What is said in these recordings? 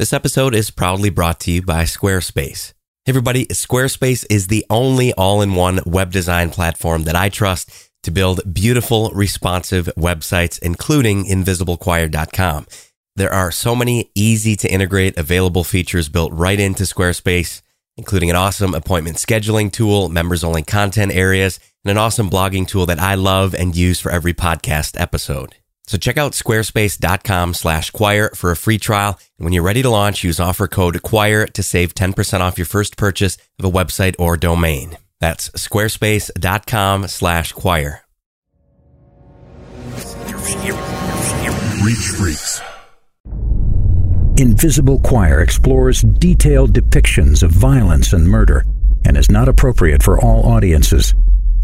This episode is proudly brought to you by Squarespace. Hey everybody, Squarespace is the only all-in-one web design platform that I trust to build beautiful, responsive websites, including invisiblechoir.com. There are so many easy to integrate available features built right into Squarespace, including an awesome appointment scheduling tool, members only content areas, and an awesome blogging tool that I love and use for every podcast episode. So check out squarespace.com slash choir for a free trial. And when you're ready to launch, use offer code choir to save 10% off your first purchase of a website or domain. That's squarespace.com slash choir. Reach Freaks. Invisible Choir explores detailed depictions of violence and murder and is not appropriate for all audiences.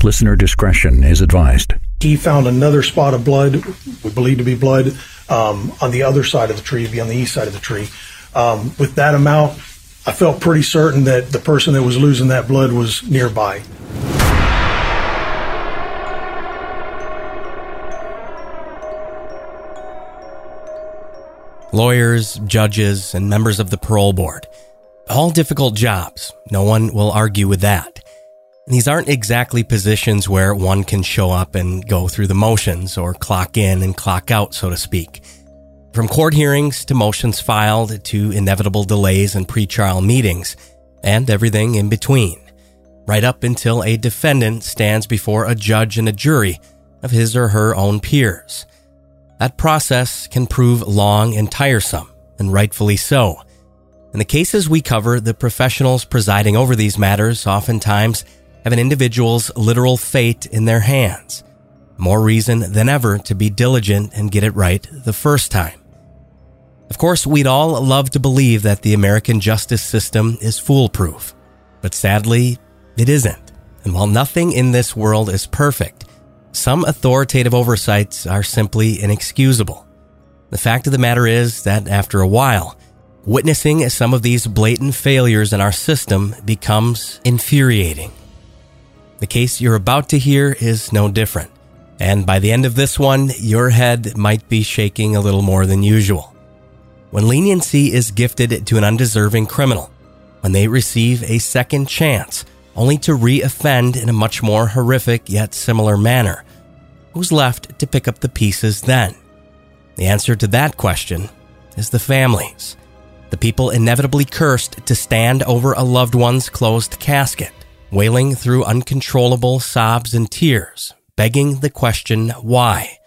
Listener discretion is advised. He found another spot of blood, we believe to be blood, um, on the other side of the tree, be on the east side of the tree. Um, with that amount, I felt pretty certain that the person that was losing that blood was nearby. Lawyers, judges, and members of the parole board. All difficult jobs. No one will argue with that. These aren't exactly positions where one can show up and go through the motions or clock in and clock out, so to speak. From court hearings to motions filed to inevitable delays and pretrial meetings, and everything in between, right up until a defendant stands before a judge and a jury of his or her own peers. That process can prove long and tiresome, and rightfully so. In the cases we cover, the professionals presiding over these matters oftentimes have an individual's literal fate in their hands. More reason than ever to be diligent and get it right the first time. Of course, we'd all love to believe that the American justice system is foolproof, but sadly, it isn't. And while nothing in this world is perfect, some authoritative oversights are simply inexcusable. The fact of the matter is that after a while, witnessing some of these blatant failures in our system becomes infuriating. The case you're about to hear is no different. And by the end of this one, your head might be shaking a little more than usual. When leniency is gifted to an undeserving criminal, when they receive a second chance, only to re-offend in a much more horrific yet similar manner, who's left to pick up the pieces then? The answer to that question is the families. The people inevitably cursed to stand over a loved one's closed casket wailing through uncontrollable sobs and tears, begging the question why?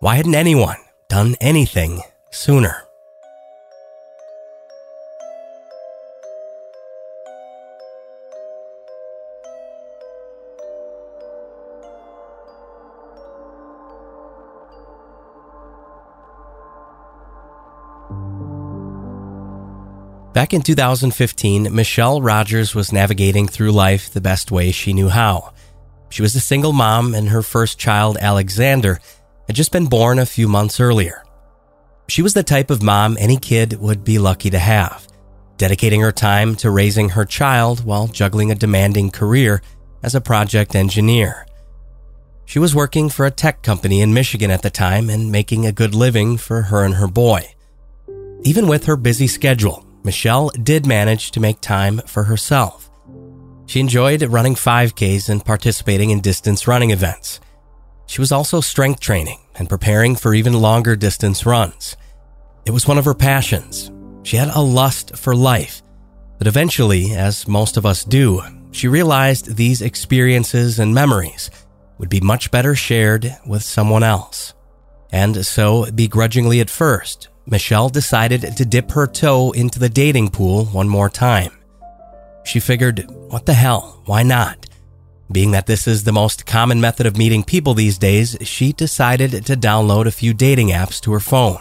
Why hadn't anyone done anything sooner? Back in 2015, Michelle Rogers was navigating through life the best way she knew how. She was a single mom, and her first child, Alexander, had just been born a few months earlier. She was the type of mom any kid would be lucky to have, dedicating her time to raising her child while juggling a demanding career as a project engineer. She was working for a tech company in Michigan at the time and making a good living for her and her boy. Even with her busy schedule, Michelle did manage to make time for herself. She enjoyed running 5Ks and participating in distance running events. She was also strength training and preparing for even longer distance runs. It was one of her passions. She had a lust for life. But eventually, as most of us do, she realized these experiences and memories would be much better shared with someone else. And so, begrudgingly at first, Michelle decided to dip her toe into the dating pool one more time. She figured, what the hell, why not? Being that this is the most common method of meeting people these days, she decided to download a few dating apps to her phone.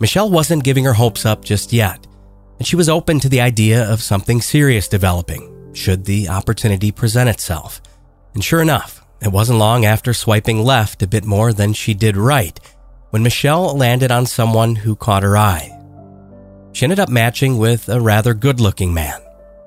Michelle wasn't giving her hopes up just yet, and she was open to the idea of something serious developing, should the opportunity present itself. And sure enough, it wasn't long after swiping left a bit more than she did right when Michelle landed on someone who caught her eye. She ended up matching with a rather good looking man.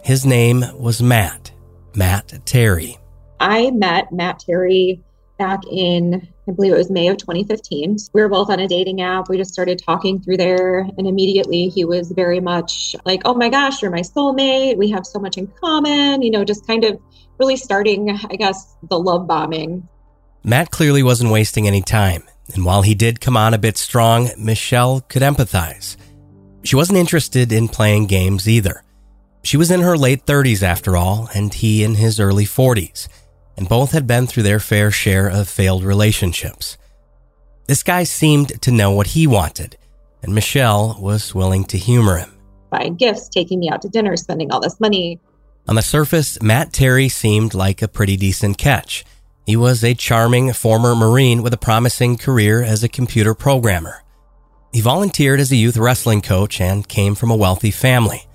His name was Matt, Matt Terry. I met Matt Terry back in, I believe it was May of 2015. We were both on a dating app. We just started talking through there. And immediately he was very much like, oh my gosh, you're my soulmate. We have so much in common, you know, just kind of really starting, I guess, the love bombing. Matt clearly wasn't wasting any time. And while he did come on a bit strong, Michelle could empathize. She wasn't interested in playing games either. She was in her late 30s after all, and he in his early 40s, and both had been through their fair share of failed relationships. This guy seemed to know what he wanted, and Michelle was willing to humor him. Buying gifts, taking me out to dinner, spending all this money. On the surface, Matt Terry seemed like a pretty decent catch. He was a charming former Marine with a promising career as a computer programmer. He volunteered as a youth wrestling coach and came from a wealthy family.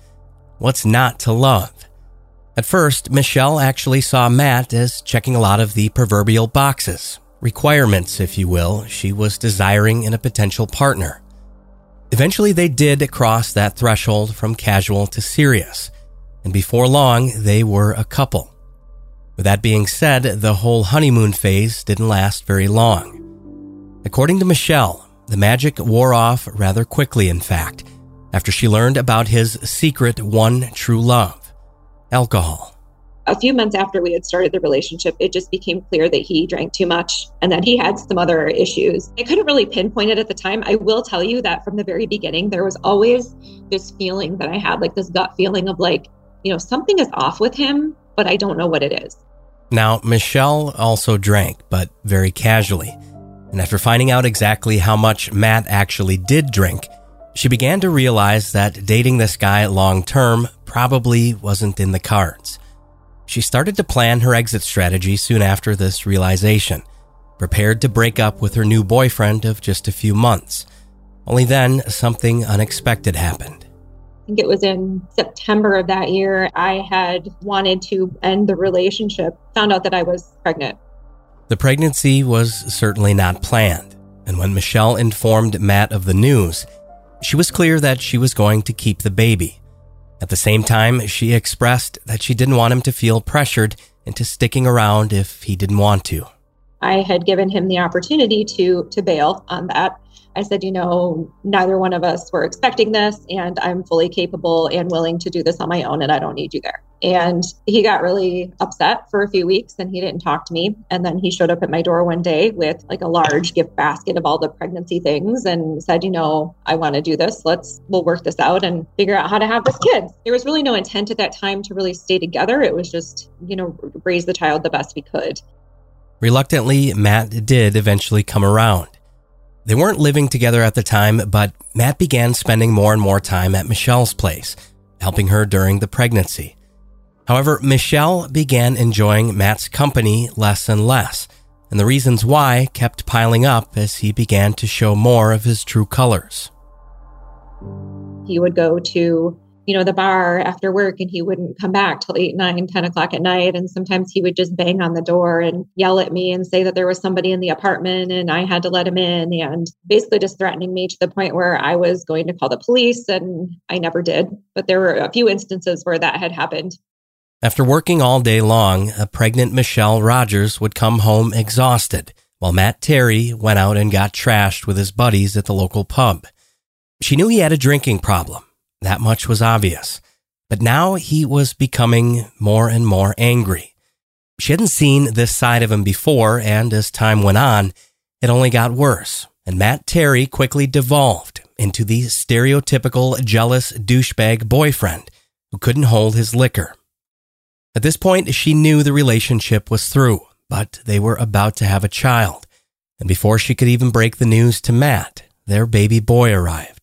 What's not to love? At first, Michelle actually saw Matt as checking a lot of the proverbial boxes, requirements, if you will, she was desiring in a potential partner. Eventually, they did cross that threshold from casual to serious, and before long, they were a couple. With that being said, the whole honeymoon phase didn't last very long. According to Michelle, the magic wore off rather quickly, in fact, after she learned about his secret one true love alcohol. A few months after we had started the relationship, it just became clear that he drank too much and that he had some other issues. I couldn't really pinpoint it at the time. I will tell you that from the very beginning, there was always this feeling that I had, like this gut feeling of like, you know, something is off with him, but I don't know what it is. Now, Michelle also drank, but very casually. And after finding out exactly how much Matt actually did drink, she began to realize that dating this guy long term probably wasn't in the cards. She started to plan her exit strategy soon after this realization, prepared to break up with her new boyfriend of just a few months. Only then, something unexpected happened. I think it was in September of that year, I had wanted to end the relationship, found out that I was pregnant. The pregnancy was certainly not planned, and when Michelle informed Matt of the news, she was clear that she was going to keep the baby. At the same time, she expressed that she didn't want him to feel pressured into sticking around if he didn't want to. I had given him the opportunity to to bail on that. I said, you know, neither one of us were expecting this, and I'm fully capable and willing to do this on my own, and I don't need you there. And he got really upset for a few weeks and he didn't talk to me. And then he showed up at my door one day with like a large gift basket of all the pregnancy things and said, you know, I want to do this. Let's, we'll work this out and figure out how to have this kid. There was really no intent at that time to really stay together. It was just, you know, raise the child the best we could. Reluctantly, Matt did eventually come around. They weren't living together at the time, but Matt began spending more and more time at Michelle's place, helping her during the pregnancy. However, Michelle began enjoying Matt's company less and less, and the reasons why kept piling up as he began to show more of his true colors. He would go to, you know, the bar after work and he wouldn't come back till 8, 9, 10 o'clock at night. And sometimes he would just bang on the door and yell at me and say that there was somebody in the apartment and I had to let him in and basically just threatening me to the point where I was going to call the police and I never did. But there were a few instances where that had happened. After working all day long, a pregnant Michelle Rogers would come home exhausted, while Matt Terry went out and got trashed with his buddies at the local pub. She knew he had a drinking problem. That much was obvious. But now he was becoming more and more angry. She hadn't seen this side of him before, and as time went on, it only got worse. And Matt Terry quickly devolved into the stereotypical jealous douchebag boyfriend who couldn't hold his liquor at this point, she knew the relationship was through, but they were about to have a child. And before she could even break the news to Matt, their baby boy arrived.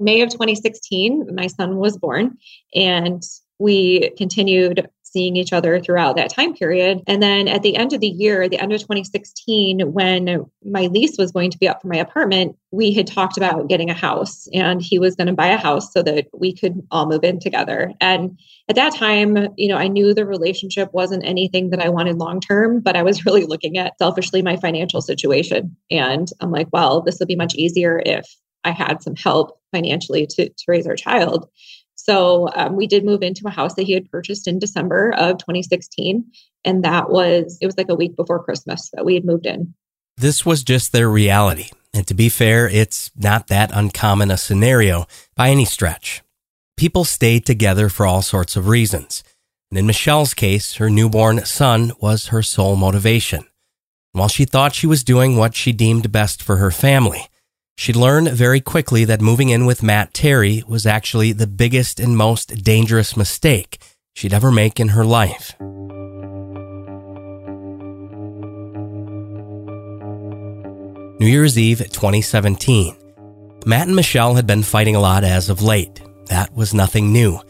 May of 2016, my son was born, and we continued seeing each other throughout that time period. And then at the end of the year, the end of 2016, when my lease was going to be up for my apartment, we had talked about getting a house and he was going to buy a house so that we could all move in together. And at that time, you know, I knew the relationship wasn't anything that I wanted long term, but I was really looking at selfishly my financial situation. And I'm like, well, this would be much easier if I had some help financially to, to raise our child. So um, we did move into a house that he had purchased in December of 2016. And that was, it was like a week before Christmas that we had moved in. This was just their reality. And to be fair, it's not that uncommon a scenario by any stretch. People stay together for all sorts of reasons. And in Michelle's case, her newborn son was her sole motivation. While she thought she was doing what she deemed best for her family, she learned very quickly that moving in with Matt Terry was actually the biggest and most dangerous mistake she'd ever make in her life. New Year's Eve 2017. Matt and Michelle had been fighting a lot as of late. That was nothing new.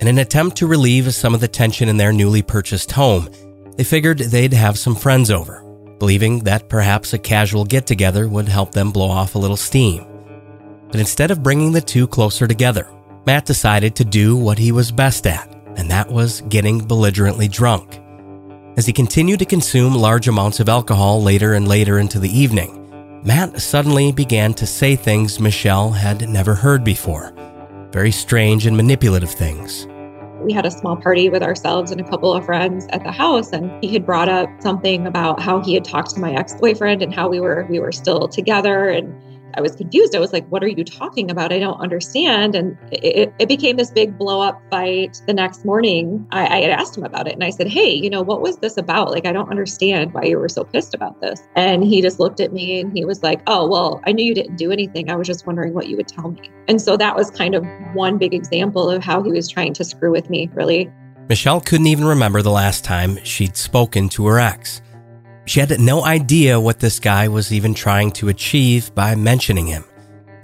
In an attempt to relieve some of the tension in their newly purchased home, they figured they'd have some friends over believing that perhaps a casual get together would help them blow off a little steam. But instead of bringing the two closer together, Matt decided to do what he was best at, and that was getting belligerently drunk. As he continued to consume large amounts of alcohol later and later into the evening, Matt suddenly began to say things Michelle had never heard before. Very strange and manipulative things we had a small party with ourselves and a couple of friends at the house and he had brought up something about how he had talked to my ex-boyfriend and how we were we were still together and I was confused. I was like, what are you talking about? I don't understand. And it, it became this big blow up fight. The next morning, I, I, had asked him about it and I said, hey, you know, what was this about? Like, I don't understand why you were so pissed about this. And he just looked at me and he was like, oh, well, I knew you didn't do anything. I was just wondering what you would tell me. And so that was kind of one big example of how he was trying to screw with me, really. Michelle couldn't even remember the last time she'd spoken to her ex. She had no idea what this guy was even trying to achieve by mentioning him.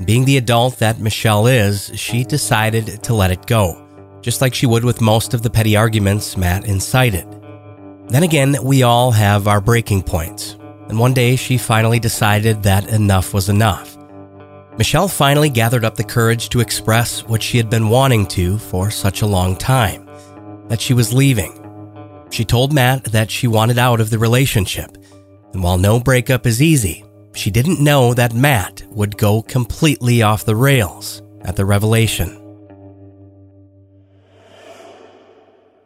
Being the adult that Michelle is, she decided to let it go, just like she would with most of the petty arguments Matt incited. Then again, we all have our breaking points, and one day she finally decided that enough was enough. Michelle finally gathered up the courage to express what she had been wanting to for such a long time that she was leaving she told Matt that she wanted out of the relationship. And while no breakup is easy, she didn't know that Matt would go completely off the rails at the revelation.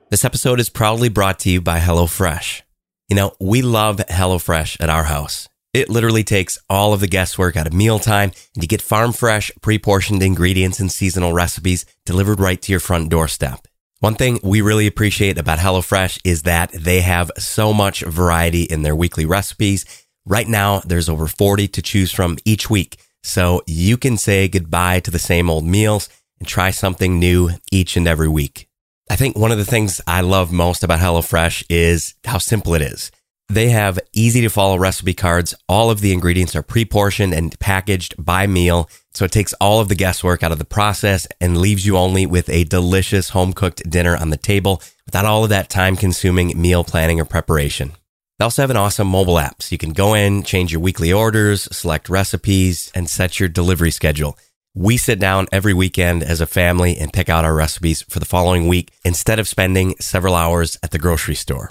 This episode is proudly brought to you by HelloFresh. You know, we love HelloFresh at our house. It literally takes all of the guesswork out of mealtime and you get farm fresh, pre portioned ingredients and seasonal recipes delivered right to your front doorstep. One thing we really appreciate about HelloFresh is that they have so much variety in their weekly recipes. Right now, there's over 40 to choose from each week. So you can say goodbye to the same old meals and try something new each and every week. I think one of the things I love most about HelloFresh is how simple it is. They have easy to follow recipe cards. All of the ingredients are pre-portioned and packaged by meal. So it takes all of the guesswork out of the process and leaves you only with a delicious home cooked dinner on the table without all of that time consuming meal planning or preparation. They also have an awesome mobile app. So you can go in, change your weekly orders, select recipes, and set your delivery schedule. We sit down every weekend as a family and pick out our recipes for the following week instead of spending several hours at the grocery store.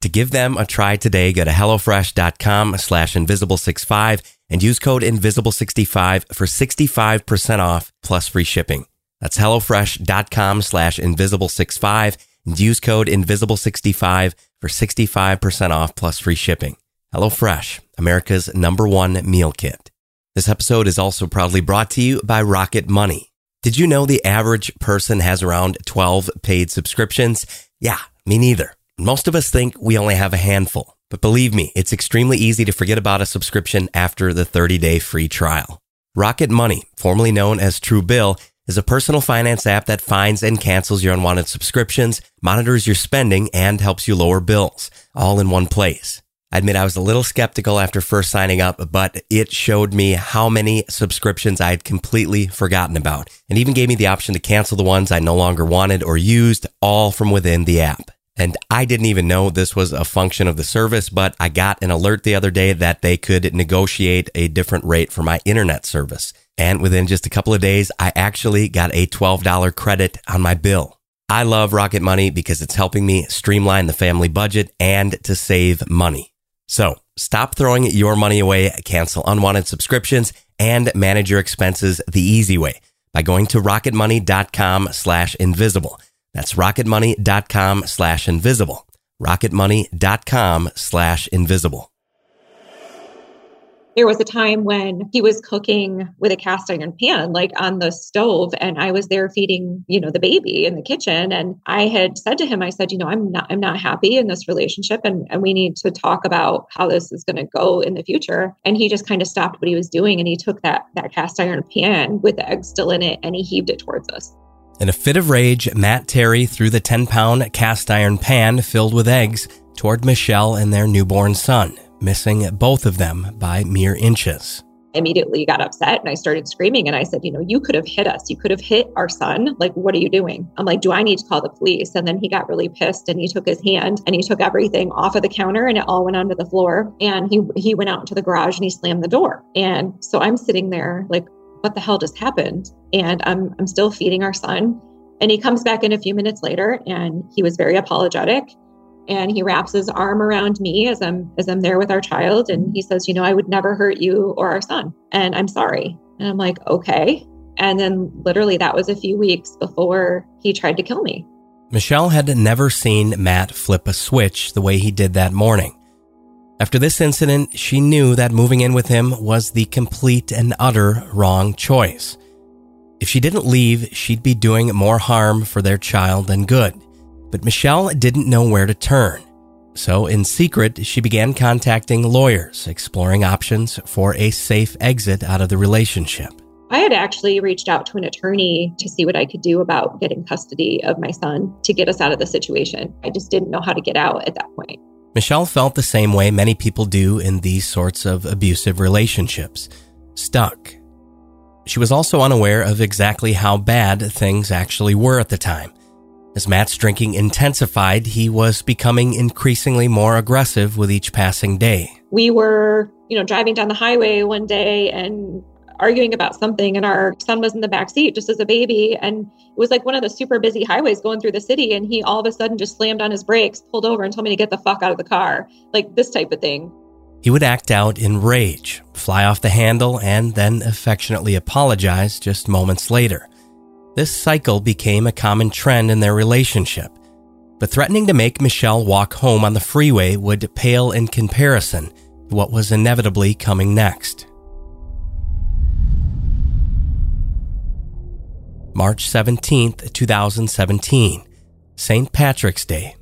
To give them a try today, go to HelloFresh.com slash Invisible65 and use code Invisible65 for 65% off plus free shipping. That's HelloFresh.com slash Invisible65 and use code Invisible65 for 65% off plus free shipping. HelloFresh, America's number one meal kit. This episode is also proudly brought to you by Rocket Money. Did you know the average person has around 12 paid subscriptions? Yeah, me neither. Most of us think we only have a handful, but believe me, it's extremely easy to forget about a subscription after the 30 day free trial. Rocket Money, formerly known as Truebill, is a personal finance app that finds and cancels your unwanted subscriptions, monitors your spending, and helps you lower bills, all in one place. I admit I was a little skeptical after first signing up, but it showed me how many subscriptions I had completely forgotten about and even gave me the option to cancel the ones I no longer wanted or used all from within the app. And I didn't even know this was a function of the service, but I got an alert the other day that they could negotiate a different rate for my internet service. And within just a couple of days, I actually got a $12 credit on my bill. I love Rocket Money because it's helping me streamline the family budget and to save money. So stop throwing your money away, cancel unwanted subscriptions, and manage your expenses the easy way by going to rocketmoney.com slash invisible. That's rocketmoney.com slash invisible. rocketmoney.com slash invisible. There was a time when he was cooking with a cast iron pan, like on the stove, and I was there feeding, you know, the baby in the kitchen. And I had said to him, I said, you know, I'm not, I'm not happy in this relationship, and and we need to talk about how this is going to go in the future. And he just kind of stopped what he was doing, and he took that that cast iron pan with the egg still in it, and he heaved it towards us. In a fit of rage, Matt Terry threw the 10 pound cast iron pan filled with eggs toward Michelle and their newborn son, missing both of them by mere inches. Immediately got upset and I started screaming and I said, You know, you could have hit us. You could have hit our son. Like, what are you doing? I'm like, Do I need to call the police? And then he got really pissed and he took his hand and he took everything off of the counter and it all went onto the floor. And he he went out into the garage and he slammed the door. And so I'm sitting there like, what the hell just happened? And I'm, I'm still feeding our son. And he comes back in a few minutes later and he was very apologetic. And he wraps his arm around me as I'm as I'm there with our child and he says, "You know, I would never hurt you or our son, and I'm sorry." And I'm like, "Okay." And then literally that was a few weeks before he tried to kill me. Michelle had never seen Matt flip a switch the way he did that morning. After this incident, she knew that moving in with him was the complete and utter wrong choice. If she didn't leave, she'd be doing more harm for their child than good. But Michelle didn't know where to turn. So, in secret, she began contacting lawyers, exploring options for a safe exit out of the relationship. I had actually reached out to an attorney to see what I could do about getting custody of my son to get us out of the situation. I just didn't know how to get out at that point. Michelle felt the same way many people do in these sorts of abusive relationships stuck. She was also unaware of exactly how bad things actually were at the time. As Matt's drinking intensified, he was becoming increasingly more aggressive with each passing day. We were, you know, driving down the highway one day and arguing about something and our son was in the back seat just as a baby and it was like one of the super busy highways going through the city and he all of a sudden just slammed on his brakes pulled over and told me to get the fuck out of the car. Like this type of thing. He would act out in rage fly off the handle and then affectionately apologize just moments later. This cycle became a common trend in their relationship. But threatening to make michelle walk home on the freeway would pale in comparison to what was inevitably coming next March 17th, 2017, St. Patrick's Day.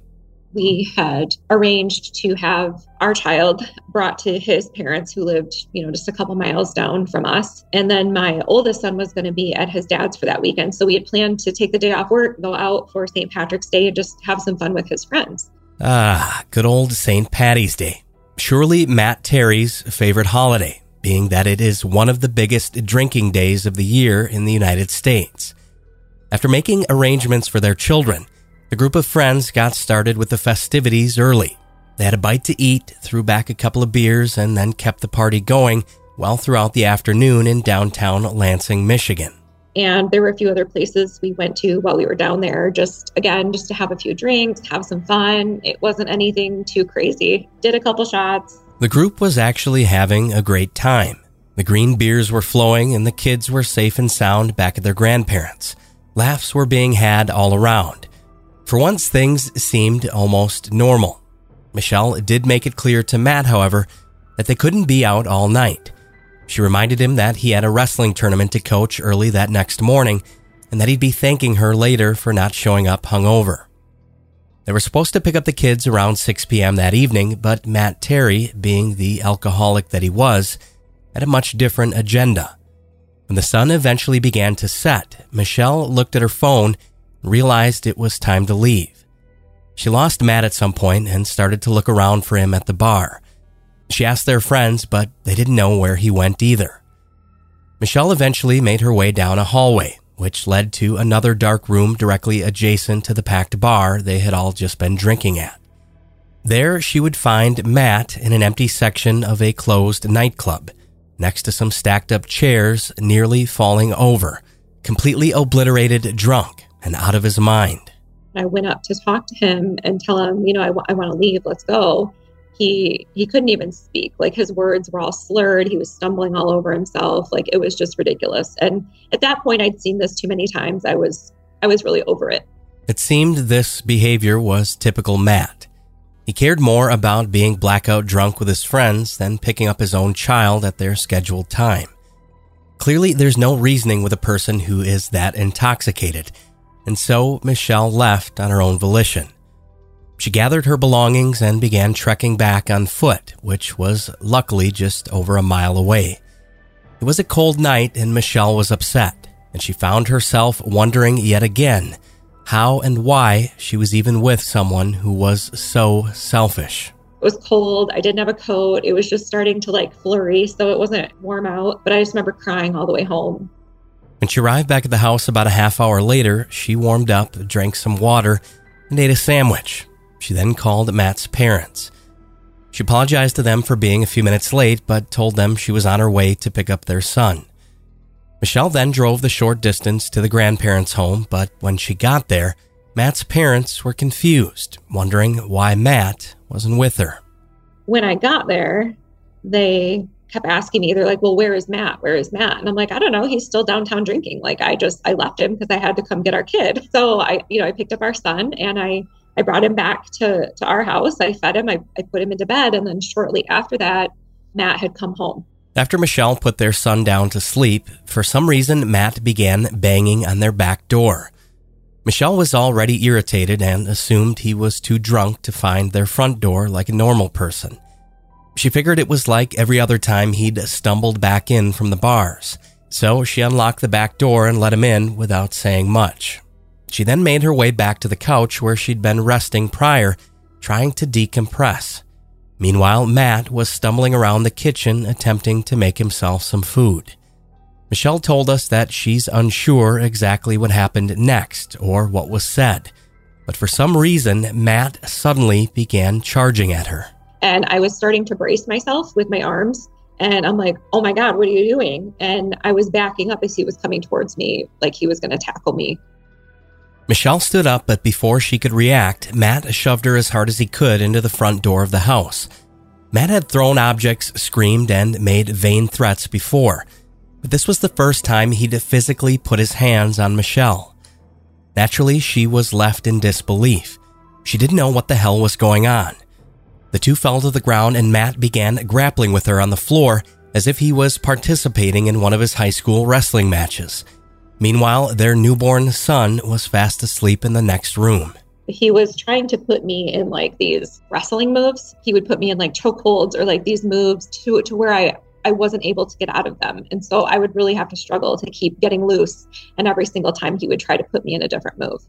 We had arranged to have our child brought to his parents who lived, you know, just a couple miles down from us. And then my oldest son was going to be at his dad's for that weekend. So we had planned to take the day off work, go out for St. Patrick's Day and just have some fun with his friends. Ah, good old St. Patty's Day. Surely Matt Terry's favorite holiday, being that it is one of the biggest drinking days of the year in the United States. After making arrangements for their children, the group of friends got started with the festivities early. They had a bite to eat, threw back a couple of beers, and then kept the party going well throughout the afternoon in downtown Lansing, Michigan. And there were a few other places we went to while we were down there, just again, just to have a few drinks, have some fun. It wasn't anything too crazy. Did a couple shots. The group was actually having a great time. The green beers were flowing, and the kids were safe and sound back at their grandparents'. Laughs were being had all around. For once, things seemed almost normal. Michelle did make it clear to Matt, however, that they couldn't be out all night. She reminded him that he had a wrestling tournament to coach early that next morning and that he'd be thanking her later for not showing up hungover. They were supposed to pick up the kids around 6 p.m. that evening, but Matt Terry, being the alcoholic that he was, had a much different agenda. When the sun eventually began to set, Michelle looked at her phone and realized it was time to leave. She lost Matt at some point and started to look around for him at the bar. She asked their friends, but they didn't know where he went either. Michelle eventually made her way down a hallway, which led to another dark room directly adjacent to the packed bar they had all just been drinking at. There, she would find Matt in an empty section of a closed nightclub next to some stacked up chairs, nearly falling over, completely obliterated, drunk, and out of his mind. I went up to talk to him and tell him, you know, I, w- I want to leave, let's go. he he couldn't even speak. Like his words were all slurred. He was stumbling all over himself. Like it was just ridiculous. And at that point i'd seen this too many times. I was i was really over it. It seemed this behavior was typical matt he cared more about being blackout drunk with his friends than picking up his own child at their scheduled time. Clearly there's no reasoning with a person who is that intoxicated. And so michelle left on her own volition. She gathered her belongings and began trekking back on foot, which was luckily just over a mile away. It was a cold night and Michelle was upset, and she found herself wondering yet again how and why she was even with someone who was so selfish. It was cold. I didn't have a coat. It was just starting to like flurry, so it wasn't warm out, but I just remember crying all the way home. When she arrived back at the house about a half hour later, she warmed up, drank some water, and ate a sandwich. She then called Matt's parents. She apologized to them for being a few minutes late, but told them she was on her way to pick up their son. Michelle then drove the short distance to the grandparents' home, but when she got there, Matt's parents were confused, wondering why Matt wasn't with her. When I got there, they kept asking me, they're like, well, where is Matt? Where is Matt? And I'm like, I don't know. He's still downtown drinking. Like, I just, I left him because I had to come get our kid. So I, you know, I picked up our son and I I brought him back to, to our house. I fed him, I, I put him into bed. And then shortly after that, Matt had come home. After Michelle put their son down to sleep, for some reason, Matt began banging on their back door. Michelle was already irritated and assumed he was too drunk to find their front door like a normal person. She figured it was like every other time he'd stumbled back in from the bars, so she unlocked the back door and let him in without saying much. She then made her way back to the couch where she'd been resting prior, trying to decompress. Meanwhile, Matt was stumbling around the kitchen attempting to make himself some food. Michelle told us that she's unsure exactly what happened next or what was said, but for some reason, Matt suddenly began charging at her. And I was starting to brace myself with my arms. And I'm like, oh my God, what are you doing? And I was backing up as he was coming towards me, like he was going to tackle me. Michelle stood up, but before she could react, Matt shoved her as hard as he could into the front door of the house. Matt had thrown objects, screamed, and made vain threats before, but this was the first time he'd physically put his hands on Michelle. Naturally, she was left in disbelief. She didn't know what the hell was going on. The two fell to the ground and Matt began grappling with her on the floor as if he was participating in one of his high school wrestling matches. Meanwhile, their newborn son was fast asleep in the next room. He was trying to put me in like these wrestling moves. He would put me in like chokeholds or like these moves to to where I I wasn't able to get out of them. And so I would really have to struggle to keep getting loose. And every single time he would try to put me in a different move.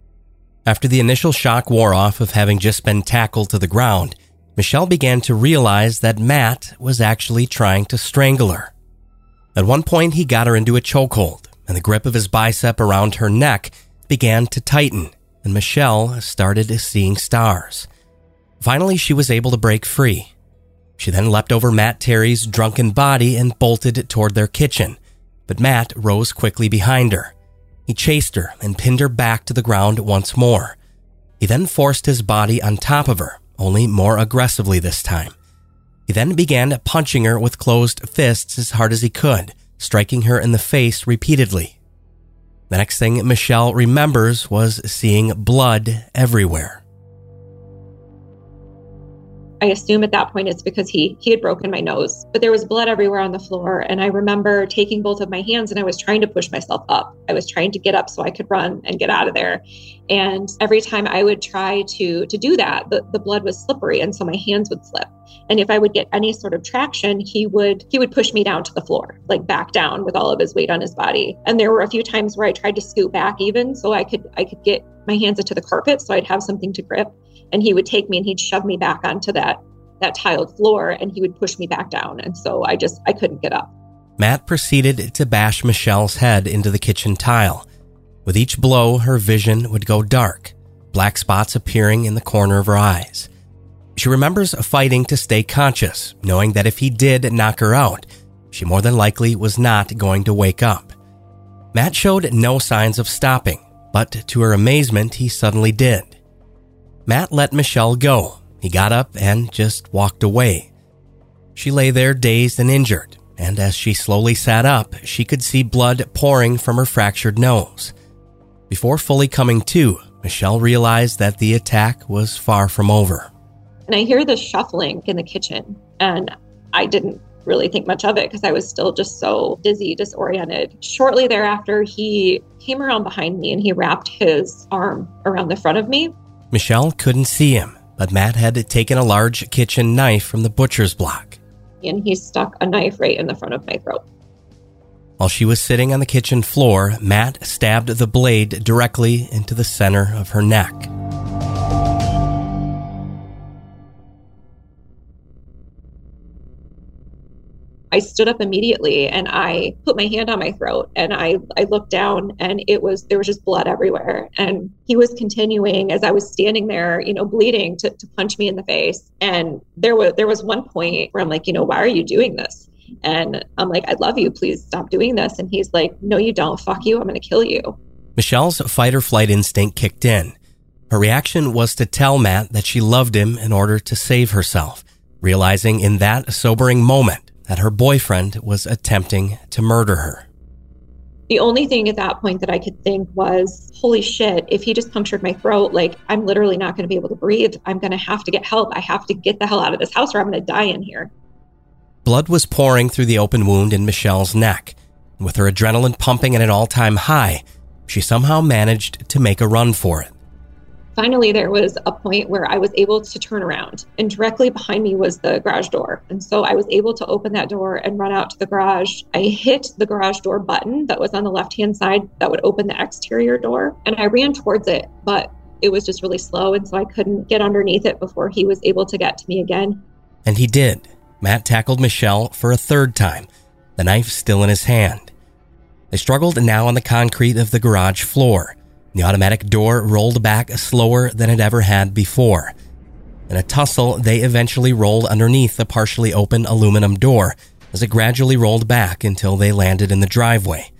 After the initial shock wore off of having just been tackled to the ground, Michelle began to realize that Matt was actually trying to strangle her. At one point, he got her into a chokehold, and the grip of his bicep around her neck began to tighten, and Michelle started seeing stars. Finally, she was able to break free. She then leapt over Matt Terry's drunken body and bolted toward their kitchen, but Matt rose quickly behind her. He chased her and pinned her back to the ground once more. He then forced his body on top of her, only more aggressively this time. He then began punching her with closed fists as hard as he could striking her in the face repeatedly. The next thing Michelle remembers was seeing blood everywhere. I assume at that point it's because he he had broken my nose, but there was blood everywhere on the floor and I remember taking both of my hands and I was trying to push myself up. I was trying to get up so I could run and get out of there. And every time I would try to to do that, the, the blood was slippery and so my hands would slip. And if I would get any sort of traction, he would he would push me down to the floor, like back down with all of his weight on his body. And there were a few times where I tried to scoot back even so I could I could get my hands into the carpet so I'd have something to grip and he would take me and he'd shove me back onto that that tiled floor and he would push me back down. And so i just i couldn't get up. Matt proceeded to bash michelle's head into the kitchen tile. With each blow her vision would go dark black spots appearing in the corner of her eyes. She remembers fighting to stay conscious knowing that if he did knock her out she more than likely was not going to wake up. Matt showed no signs of stopping but to her amazement he suddenly did Matt let Michelle go, he got up and just walked away. She lay there dazed and injured, and as she slowly sat up, she could see blood pouring from her fractured nose. Before fully coming to, Michelle realized that the attack was far from over. And I hear the shuffling in the kitchen, and I didn't really think much of it because I was still just so dizzy, disoriented. Shortly thereafter, he came around behind me and he wrapped his arm around the front of me. Michelle couldn't see him, but Matt had taken a large kitchen knife from the butcher's block. And he stuck a knife right in the front of my throat. While she was sitting on the kitchen floor, Matt stabbed the blade directly into the center of her neck. I stood up immediately and I put my hand on my throat and I, I looked down and it was there was just blood everywhere. And he was continuing as I was standing there, you know, bleeding to, to punch me in the face. And there was there was one point where I'm like, you know, why are you doing this? And I'm like, I love you. Please stop doing this. And he's like, No, you don't. Fuck you. I'm gonna kill you. Michelle's fight or flight instinct kicked in. Her reaction was to tell Matt that she loved him in order to save herself, realizing in that sobering moment that her boyfriend was attempting to murder her. The only thing at that point that I could think was, holy shit, if he just punctured my throat, like I'm literally not going to be able to breathe. I'm going to have to get help. I have to get the hell out of this house or I'm going to die in here. Blood was pouring through the open wound in Michelle's neck. With her adrenaline pumping at an all time high, she somehow managed to make a run for it finally there was a point where I was able to turn around and directly behind me was the garage door. And so I was able to open that door and run out to the garage. I hit the garage door button that was on the left hand side that would open the exterior door and I ran towards it, but it was just really slow and so I couldn't get underneath it before he was able to get to me again. And he did. Matt tackled Michelle for a third time, the knife still in his hand. They struggled now on the concrete of the garage floor. The automatic door rolled back slower than it ever had before. In a tussle, they eventually rolled underneath the partially open aluminum door as it gradually rolled back until they landed in the driveway.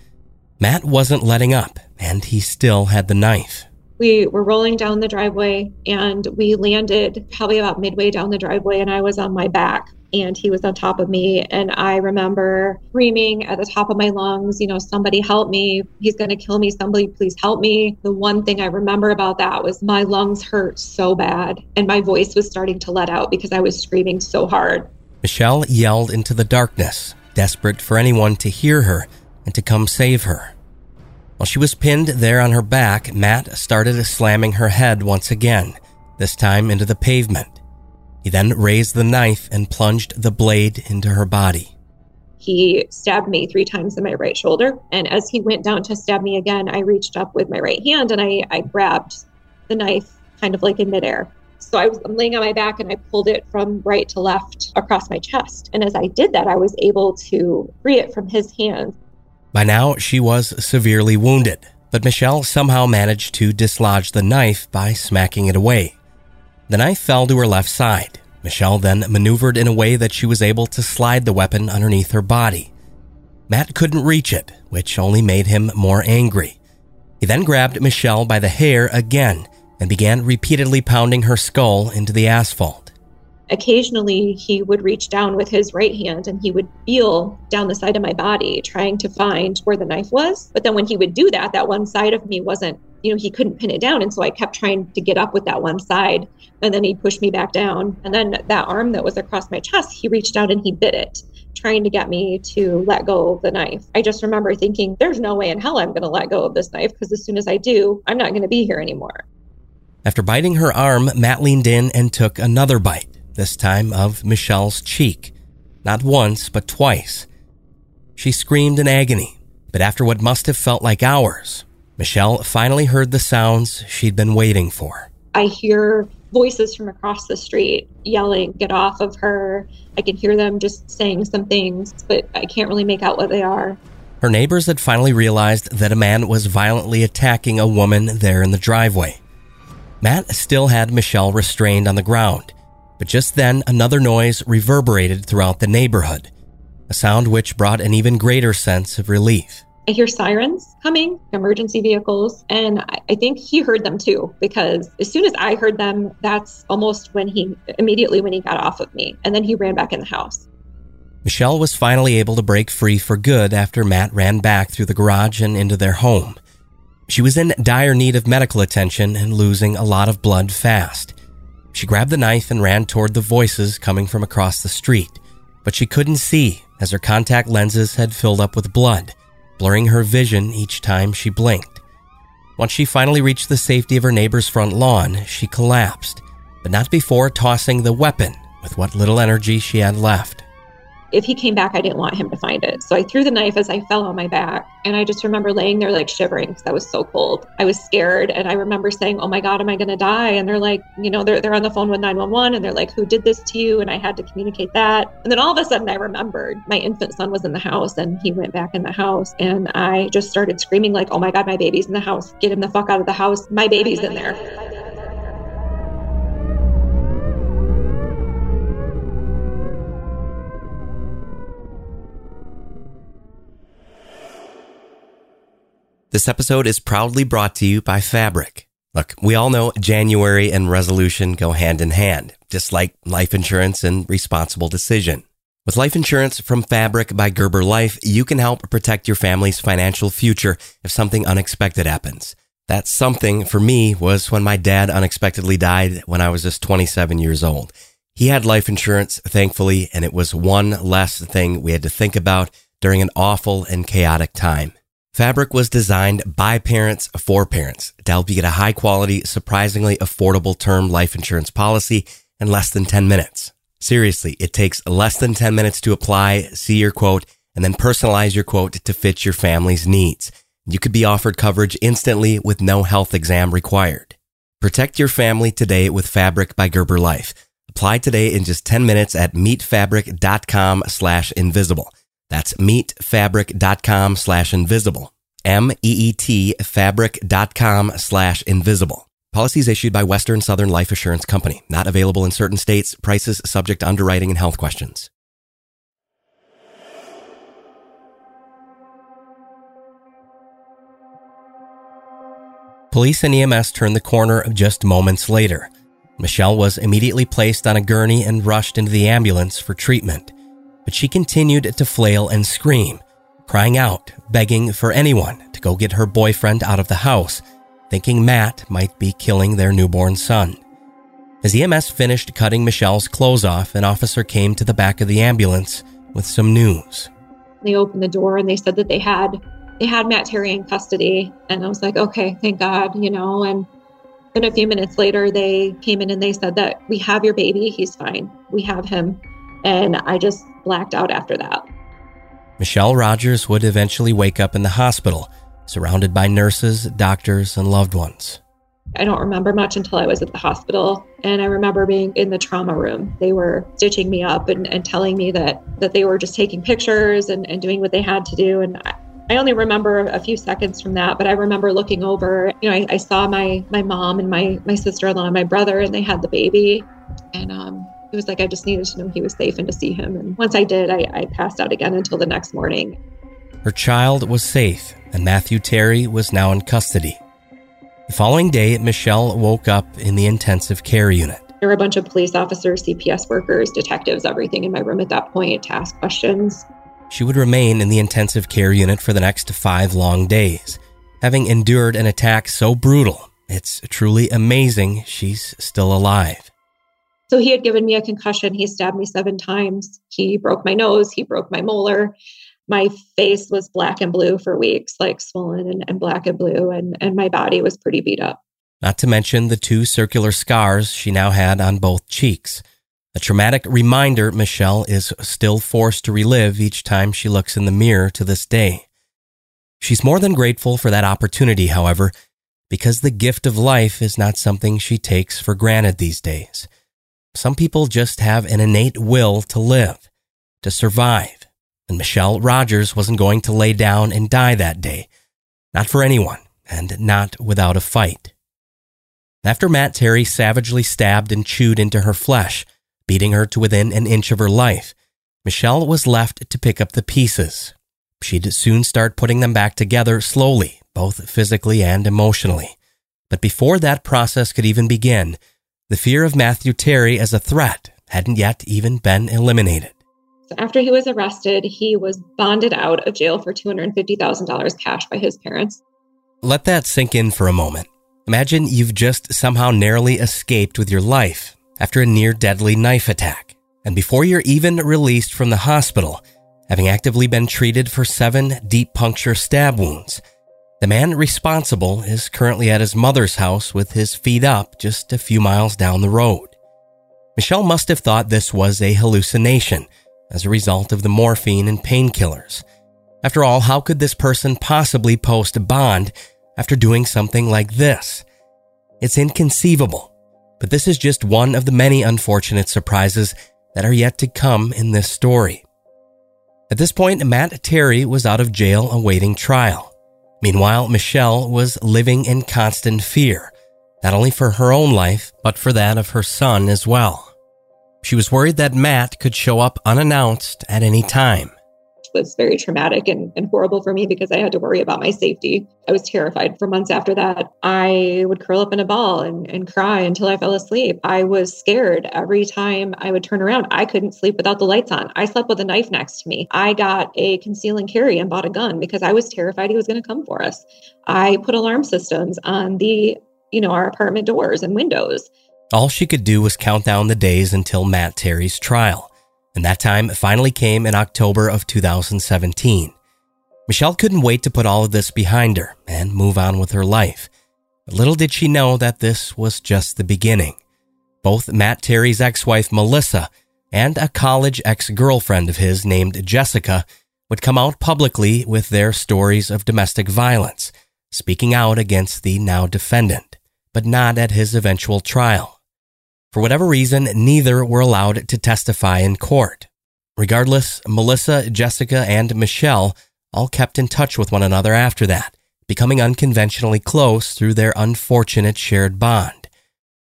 Matt wasn't letting up, and he still had the knife. We were rolling down the driveway and we landed probably about midway down the driveway, and I was on my back and he was on top of me. And I remember screaming at the top of my lungs, you know, somebody help me. He's going to kill me. Somebody please help me. The one thing I remember about that was my lungs hurt so bad and my voice was starting to let out because I was screaming so hard. Michelle yelled into the darkness, desperate for anyone to hear her and to come save her. While she was pinned there on her back, Matt started slamming her head once again, this time into the pavement. He then raised the knife and plunged the blade into her body. He stabbed me three times in my right shoulder. And as he went down to stab me again, I reached up with my right hand and I, I grabbed the knife kind of like in midair. So I was I'm laying on my back and I pulled it from right to left across my chest. And as I did that, I was able to free it from his hand. By now, she was severely wounded, but Michelle somehow managed to dislodge the knife by smacking it away. The knife fell to her left side. Michelle then maneuvered in a way that she was able to slide the weapon underneath her body. Matt couldn't reach it, which only made him more angry. He then grabbed Michelle by the hair again and began repeatedly pounding her skull into the asphalt. Occasionally, he would reach down with his right hand and he would feel down the side of my body, trying to find where the knife was. But then, when he would do that, that one side of me wasn't you know, he couldn't pin it down. And so I kept trying to get up with that one side. And then he pushed me back down. And then that arm that was across my chest, he reached out and he bit it, trying to get me to let go of the knife. I just remember thinking, there's no way in hell I'm going to let go of this knife because as soon as I do, I'm not going to be here anymore. After biting her arm, Matt leaned in and took another bite, this time of Michelle's cheek. Not once, but twice. She screamed in agony, but after what must have felt like hours, Michelle finally heard the sounds she'd been waiting for. I hear voices from across the street yelling, Get off of her. I can hear them just saying some things, but I can't really make out what they are. Her neighbors had finally realized that a man was violently attacking a woman there in the driveway. Matt still had Michelle restrained on the ground, but just then another noise reverberated throughout the neighborhood, a sound which brought an even greater sense of relief. I hear sirens coming, emergency vehicles, and I think he heard them too because as soon as I heard them, that's almost when he immediately when he got off of me, and then he ran back in the house. Michelle was finally able to break free for good after Matt ran back through the garage and into their home. She was in dire need of medical attention and losing a lot of blood fast. She grabbed the knife and ran toward the voices coming from across the street, but she couldn't see as her contact lenses had filled up with blood, blurring her vision each time she blinked. Once she finally reached the safety of her neighbor's front lawn, she collapsed, but not before tossing the weapon with what little energy she had left if he came back, I didn't want him to find it. So I threw the knife as I fell on my back. And I just remember laying there like shivering because I was so cold. I was scared. And I remember saying, Oh my God, am I going to die? And they're like, you know, they're, they're on the phone with 911 and they're like, Who did this to you? And I had to communicate that. And then all of a sudden I remembered my infant son was in the house and he went back in the house. And I just started screaming, like, Oh my God, my baby's in the house. Get him the fuck out of the house. My baby's in there. This episode is proudly brought to you by Fabric. Look, we all know January and resolution go hand in hand, just like life insurance and responsible decision. With life insurance from Fabric by Gerber Life, you can help protect your family's financial future if something unexpected happens. That something for me was when my dad unexpectedly died when I was just 27 years old. He had life insurance, thankfully, and it was one less thing we had to think about during an awful and chaotic time. Fabric was designed by parents for parents to help you get a high quality, surprisingly affordable term life insurance policy in less than 10 minutes. Seriously, it takes less than 10 minutes to apply, see your quote, and then personalize your quote to fit your family's needs. You could be offered coverage instantly with no health exam required. Protect your family today with Fabric by Gerber Life. Apply today in just 10 minutes at meetfabric.com slash invisible. That's meetfabric.com slash invisible. M-E-E-T fabric.com slash invisible. Policies issued by Western Southern Life Assurance Company. Not available in certain states. Prices subject to underwriting and health questions. Police and EMS turned the corner just moments later. Michelle was immediately placed on a gurney and rushed into the ambulance for treatment but she continued to flail and scream, crying out, begging for anyone to go get her boyfriend out of the house, thinking Matt might be killing their newborn son. As EMS finished cutting Michelle's clothes off, an officer came to the back of the ambulance with some news. They opened the door and they said that they had they had Matt Terry in custody, and I was like, okay, thank God, you know. And then a few minutes later, they came in and they said that we have your baby, he's fine, we have him, and I just blacked out after that. Michelle Rogers would eventually wake up in the hospital, surrounded by nurses, doctors, and loved ones. I don't remember much until I was at the hospital. And I remember being in the trauma room. They were stitching me up and, and telling me that, that they were just taking pictures and, and doing what they had to do. And I, I only remember a few seconds from that, but I remember looking over, you know, I, I saw my, my mom and my, my sister-in-law and my brother, and they had the baby. And um, it was like I just needed to know he was safe and to see him. And once I did, I, I passed out again until the next morning. Her child was safe, and Matthew Terry was now in custody. The following day, Michelle woke up in the intensive care unit. There were a bunch of police officers, CPS workers, detectives, everything in my room at that point to ask questions. She would remain in the intensive care unit for the next five long days, having endured an attack so brutal. It's truly amazing she's still alive. So he had given me a concussion. He stabbed me seven times. He broke my nose. He broke my molar. My face was black and blue for weeks, like swollen and, and black and blue, and, and my body was pretty beat up. Not to mention the two circular scars she now had on both cheeks. A traumatic reminder Michelle is still forced to relive each time she looks in the mirror to this day. She's more than grateful for that opportunity, however, because the gift of life is not something she takes for granted these days. Some people just have an innate will to live, to survive. And Michelle Rogers wasn't going to lay down and die that day. Not for anyone, and not without a fight. After Matt Terry savagely stabbed and chewed into her flesh, beating her to within an inch of her life, Michelle was left to pick up the pieces. She'd soon start putting them back together slowly, both physically and emotionally. But before that process could even begin, the fear of Matthew Terry as a threat hadn't yet even been eliminated. So after he was arrested, he was bonded out of jail for $250,000 cash by his parents. Let that sink in for a moment. Imagine you've just somehow narrowly escaped with your life after a near deadly knife attack. And before you're even released from the hospital, having actively been treated for seven deep puncture stab wounds, the man responsible is currently at his mother's house with his feet up just a few miles down the road. Michelle must have thought this was a hallucination as a result of the morphine and painkillers. After all, how could this person possibly post a bond after doing something like this? It's inconceivable, but this is just one of the many unfortunate surprises that are yet to come in this story. At this point, Matt Terry was out of jail awaiting trial. Meanwhile, Michelle was living in constant fear, not only for her own life, but for that of her son as well. She was worried that Matt could show up unannounced at any time. Was very traumatic and, and horrible for me because I had to worry about my safety. I was terrified for months after that. I would curl up in a ball and, and cry until I fell asleep. I was scared every time I would turn around. I couldn't sleep without the lights on. I slept with a knife next to me. I got a conceal and carry and bought a gun because I was terrified he was going to come for us. I put alarm systems on the, you know, our apartment doors and windows all she could do was count down the days until Matt Terry's trial, and that time finally came in October of 2017. Michelle couldn't wait to put all of this behind her and move on with her life. But little did she know that this was just the beginning. Both Matt Terry's ex wife, Melissa, and a college ex girlfriend of his named Jessica would come out publicly with their stories of domestic violence, speaking out against the now defendant, but not at his eventual trial. For whatever reason, neither were allowed to testify in court. Regardless, Melissa, Jessica, and Michelle all kept in touch with one another after that, becoming unconventionally close through their unfortunate shared bond.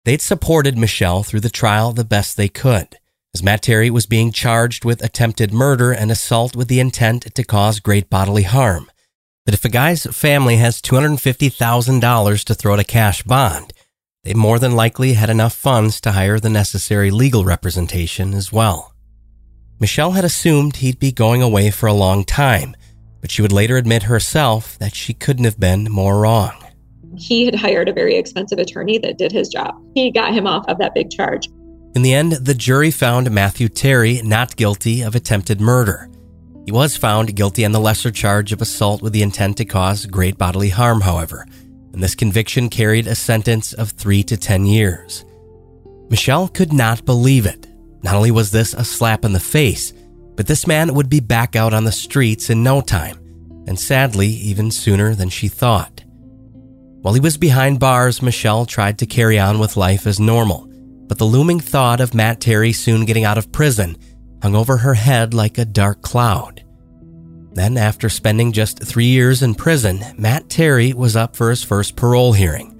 They'd supported Michelle through the trial the best they could, as Matt Terry was being charged with attempted murder and assault with the intent to cause great bodily harm. But if a guy's family has $250,000 to throw at a cash bond, they more than likely had enough funds to hire the necessary legal representation as well. Michelle had assumed he'd be going away for a long time, but she would later admit herself that she couldn't have been more wrong. He had hired a very expensive attorney that did his job. He got him off of that big charge. In the end, the jury found Matthew Terry not guilty of attempted murder. He was found guilty on the lesser charge of assault with the intent to cause great bodily harm, however, and this conviction carried a sentence of three to 10 years. Michelle could not believe it. Not only was this a slap in the face, but this man would be back out on the streets in no time, and sadly, even sooner than she thought. While he was behind bars, Michelle tried to carry on with life as normal, but the looming thought of Matt Terry soon getting out of prison hung over her head like a dark cloud. Then, after spending just three years in prison, Matt Terry was up for his first parole hearing.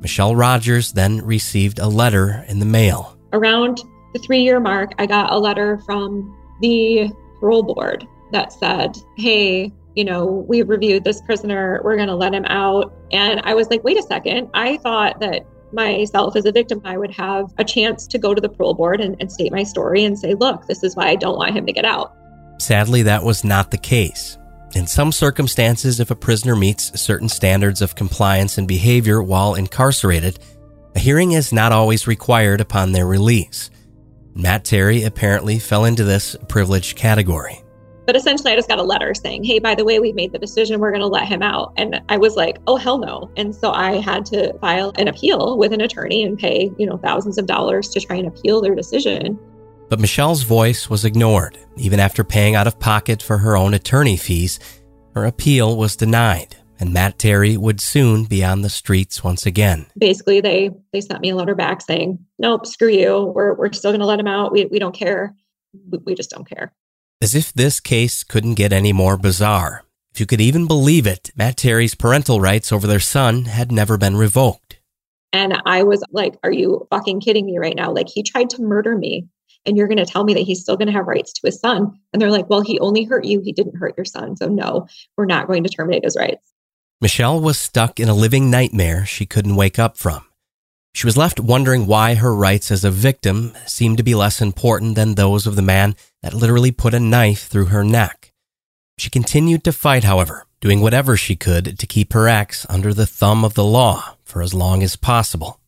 Michelle Rogers then received a letter in the mail. Around the three year mark, I got a letter from the parole board that said, Hey, you know, we reviewed this prisoner, we're going to let him out. And I was like, wait a second. I thought that myself as a victim, I would have a chance to go to the parole board and, and state my story and say, look, this is why I don't want him to get out. Sadly, that was not the case. In some circumstances, if a prisoner meets certain standards of compliance and behavior while incarcerated, a hearing is not always required upon their release. Matt Terry apparently fell into this privileged category. But essentially, I just got a letter saying, hey, by the way, we've made the decision, we're going to let him out. And I was like, oh, hell no. And so I had to file an appeal with an attorney and pay, you know, thousands of dollars to try and appeal their decision. But Michelle's voice was ignored. Even after paying out of pocket for her own attorney fees, her appeal was denied, and Matt Terry would soon be on the streets once again. Basically, they they sent me a letter back saying, "Nope, screw you. We're we're still going to let him out. We we don't care. We, we just don't care." As if this case couldn't get any more bizarre. If you could even believe it, Matt Terry's parental rights over their son had never been revoked. And I was like, "Are you fucking kidding me right now? Like he tried to murder me And you're going to tell me that he's still going to have rights to his son. And they're like, well, he only hurt you. He didn't hurt your son. So no, we're not going to terminate his rights. Michelle was stuck in a living nightmare she couldn't wake up from. She was left wondering why her rights as a victim seemed to be less important than those of the man that literally put a knife through her neck. She continued to fight, however, doing whatever she could to keep her ex under the thumb of the law for as long as possible.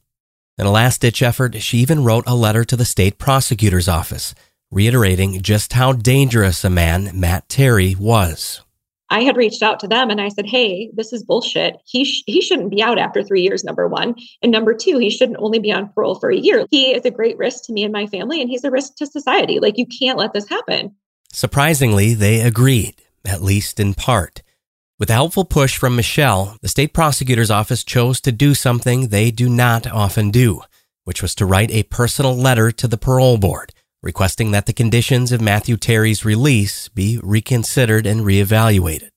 In a last ditch effort, she even wrote a letter to the state prosecutor's office, reiterating just how dangerous a man Matt Terry was. I had reached out to them and I said, "Hey, this is bullshit. He sh- he shouldn't be out after 3 years number 1, and number 2, he shouldn't only be on parole for a year. He is a great risk to me and my family and he's a risk to society. Like you can't let this happen." Surprisingly, they agreed, at least in part. With a helpful push from Michelle, the state prosecutor's office chose to do something they do not often do, which was to write a personal letter to the parole board requesting that the conditions of Matthew Terry's release be reconsidered and reevaluated.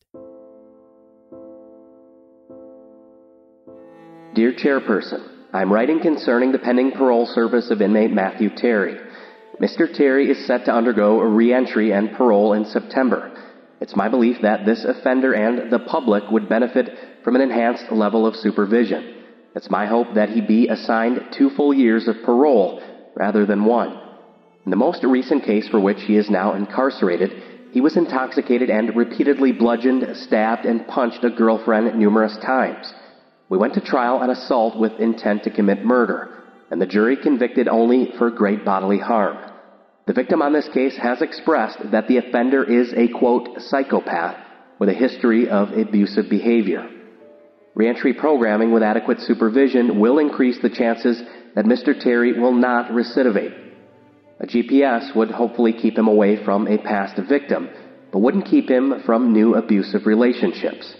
Dear Chairperson, I'm writing concerning the pending parole service of inmate Matthew Terry. Mr. Terry is set to undergo a reentry and parole in September. It's my belief that this offender and the public would benefit from an enhanced level of supervision. It's my hope that he be assigned two full years of parole rather than one. In the most recent case for which he is now incarcerated, he was intoxicated and repeatedly bludgeoned, stabbed, and punched a girlfriend numerous times. We went to trial on assault with intent to commit murder, and the jury convicted only for great bodily harm. The victim on this case has expressed that the offender is a quote, psychopath with a history of abusive behavior. Reentry programming with adequate supervision will increase the chances that Mr. Terry will not recidivate. A GPS would hopefully keep him away from a past victim, but wouldn't keep him from new abusive relationships.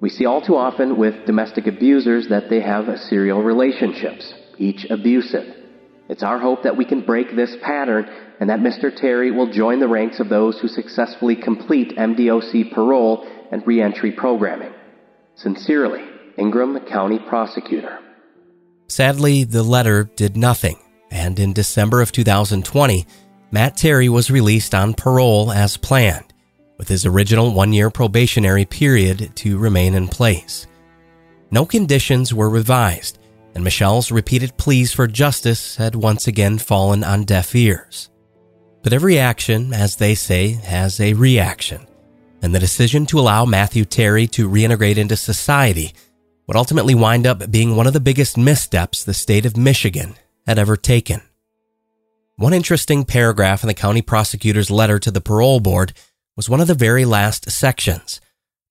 We see all too often with domestic abusers that they have serial relationships, each abusive. It's our hope that we can break this pattern and that Mr. Terry will join the ranks of those who successfully complete MDOC parole and reentry programming. Sincerely, Ingham County Prosecutor. Sadly, the letter did nothing and in December of 2020, Matt Terry was released on parole as planned, with his original one year probationary period to remain in place. No conditions were revised, and Michelle's repeated pleas for justice had once again fallen on deaf ears. But every action, as they say, has a reaction, and the decision to allow Matthew Terry to reintegrate into society would ultimately wind up being one of the biggest missteps the state of Michigan had ever taken. One interesting paragraph in the county prosecutor's letter to the parole board was one of the very last sections,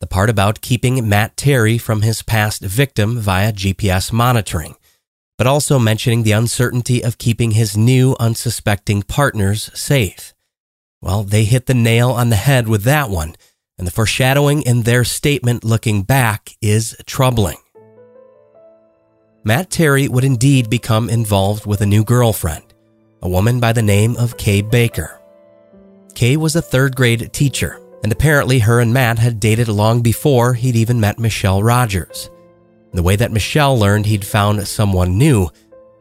the part about keeping Matt Terry from his past victim via GPS monitoring, but also mentioning the uncertainty of keeping his new unsuspecting partners safe. Well, they hit the nail on the head with that one, and the foreshadowing in their statement looking back is troubling. Matt Terry would indeed become involved with a new girlfriend, a woman by the name of Kay Baker. Kay was a third grade teacher, and apparently her and Matt had dated long before he'd even met Michelle Rogers. The way that Michelle learned he'd found someone new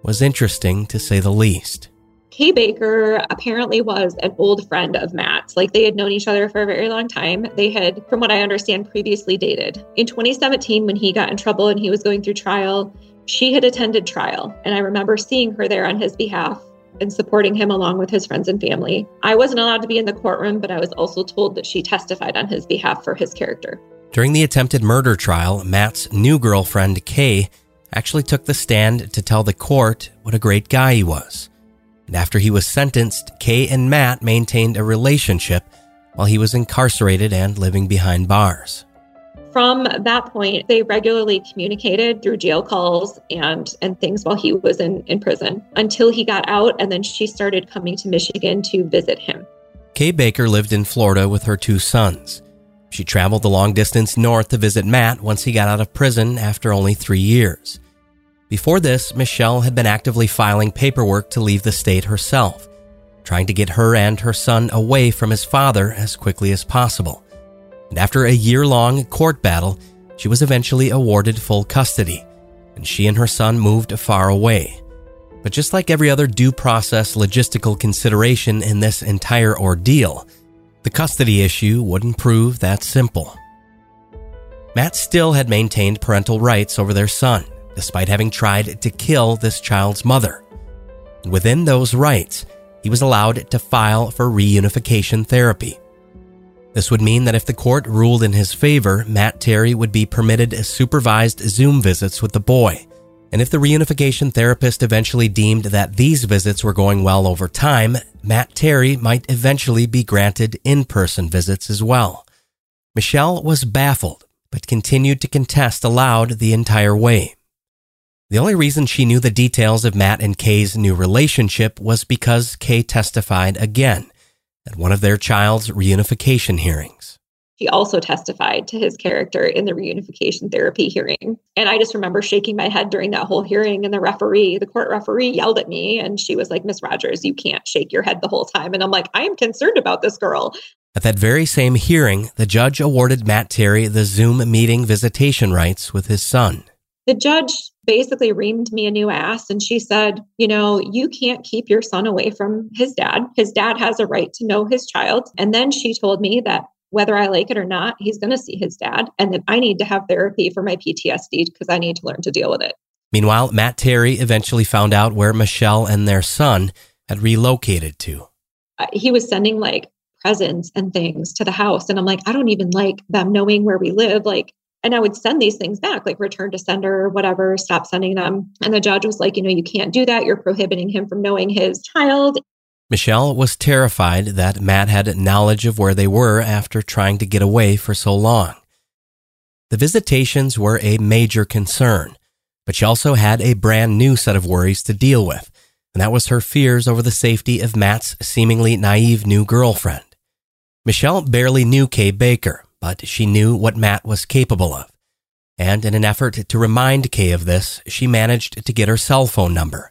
was interesting to say the least. Kay Baker apparently was an old friend of Matt's. Like they had known each other for a very long time. They had, from what I understand, previously dated. In 2017, when he got in trouble and he was going through trial, she had attended trial, and I remember seeing her there on his behalf and supporting him along with his friends and family. I wasn't allowed to be in the courtroom, but I was also told that she testified on his behalf for his character. During the attempted murder trial, Matt's new girlfriend, Kay, actually took the stand to tell the court what a great guy he was. And after he was sentenced, Kay and Matt maintained a relationship while he was incarcerated and living behind bars from that point, they regularly communicated through jail calls and and things while he was in, in prison until he got out, and then she started coming to Michigan to visit him. Kay Baker lived in Florida with her two sons. She traveled the long distance north to visit Matt once he got out of prison after only three years. Before this, Michelle had been actively filing paperwork to leave the state herself, trying to get her and her son away from his father as quickly as possible and after a year long court battle, she was eventually awarded full custody, and she and her son moved far away. But just like every other due process logistical consideration in this entire ordeal, the custody issue wouldn't prove that simple. Matt still had maintained parental rights over their son, despite having tried to kill this child's mother. Within those rights, he was allowed to file for reunification therapy. This would mean that if the court ruled in his favor, Matt Terry would be permitted supervised Zoom visits with the boy. And if the reunification therapist eventually deemed that these visits were going well over time, Matt Terry might eventually be granted in person visits as well. Michelle was baffled, but continued to contest aloud the entire way. The only reason she knew the details of Matt and Kay's new relationship was because Kay testified again at one of their child's reunification hearings. He also testified to his character in the reunification therapy hearing. And I just remember shaking my head during that whole hearing. And the referee, the court referee, yelled at me and she was like, Miss Rogers, you can't shake your head the whole time. And I'm like, I am concerned about this girl. At that very same hearing, the judge awarded Matt Terry the Zoom meeting visitation rights with his son. The judge basically reamed me a new ass and she said, You know, you can't keep your son away from his dad. His dad has a right to know his child. And then she told me that whether I like it or not, he's going to see his dad and that I need to have therapy for my PTSD because I need to learn to deal with it. Meanwhile, Matt Terry eventually found out where Michelle and their son had relocated to. Uh, he was sending like presents and things to the house. And I'm like, I don't even like them knowing where we live. Like, and I would send these things back, like return to sender or whatever, stop sending them. And the judge was like, you know, you can't do that. You're prohibiting him from knowing his child. Michelle was terrified that Matt had knowledge of where they were after trying to get away for so long. The visitations were a major concern, but she also had a brand new set of worries to deal with, and that was her fears over the safety of Matt's seemingly naive new girlfriend. Michelle barely knew Kay Baker, but she knew what Matt was capable of. And in an effort to remind Kay of this, she managed to get her cell phone number.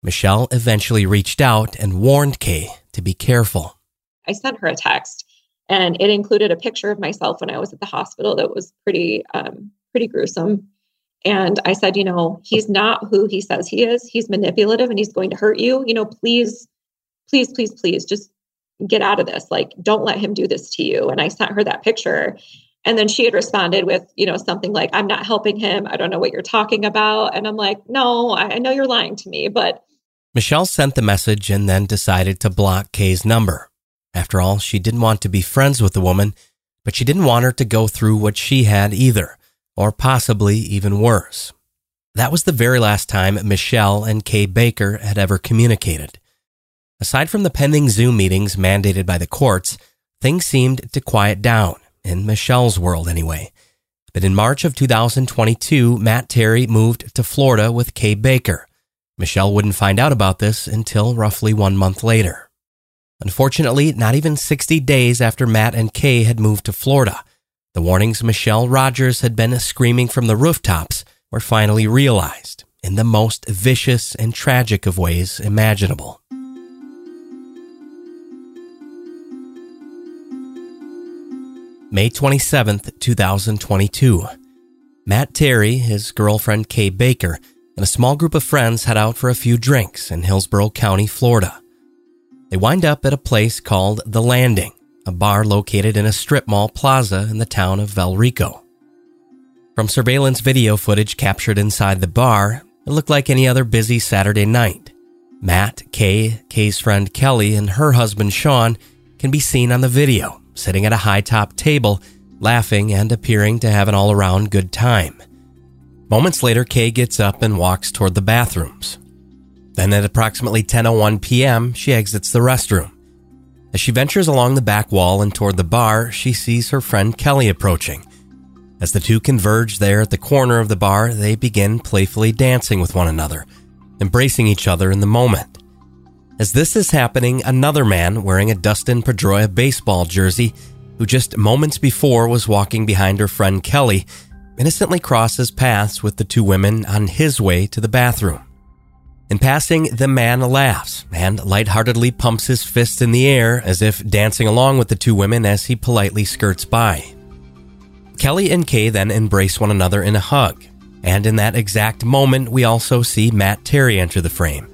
Michelle eventually reached out and warned Kay to be careful. I sent her a text and it included a picture of myself when I was at the hospital that was pretty um, pretty gruesome. And I said, you know, he's not who he says he is. He's manipulative and he's going to hurt you. You know, please, please, please, please just get out of this. Like, don't let him do this to you. And I sent her that picture. And then she had responded with, you know, something like, I'm not helping him. I don't know what you're talking about. And I'm like, no, I, I know you're lying to me, but Michelle sent the message and then decided to block Kay's number. After all, she didn't want to be friends with the woman, but she didn't want her to go through what she had either, or possibly even worse. That was the very last time Michelle and Kay Baker had ever communicated. Aside from the pending Zoom meetings mandated by the courts, things seemed to quiet down, in Michelle's world anyway. But in March of 2022, Matt Terry moved to Florida with Kay Baker. Michelle wouldn't find out about this until roughly one month later. Unfortunately, not even 60 days after Matt and Kay had moved to Florida, the warnings Michelle Rogers had been screaming from the rooftops were finally realized in the most vicious and tragic of ways imaginable. May 27th, 2022. Matt Terry, his girlfriend Kay Baker, and a small group of friends head out for a few drinks in Hillsborough County, Florida. They wind up at a place called The Landing, a bar located in a strip mall plaza in the town of Valrico. From surveillance video footage captured inside the bar, it looked like any other busy Saturday night. Matt, Kay, Kay's friend Kelly, and her husband Sean can be seen on the video, sitting at a high top table, laughing and appearing to have an all around good time. Moments later, Kay gets up and walks toward the bathrooms. Then at approximately 10:01 p.m., she exits the restroom. As she ventures along the back wall and toward the bar, she sees her friend Kelly approaching. As the two converge there at the corner of the bar, they begin playfully dancing with one another, embracing each other in the moment. As this is happening, another man wearing a Dustin Pedroia baseball jersey, who just moments before was walking behind her friend Kelly, innocently crosses paths with the two women on his way to the bathroom. In passing, the man laughs and lightheartedly pumps his fist in the air as if dancing along with the two women as he politely skirts by. Kelly and Kay then embrace one another in a hug, and in that exact moment, we also see Matt Terry enter the frame,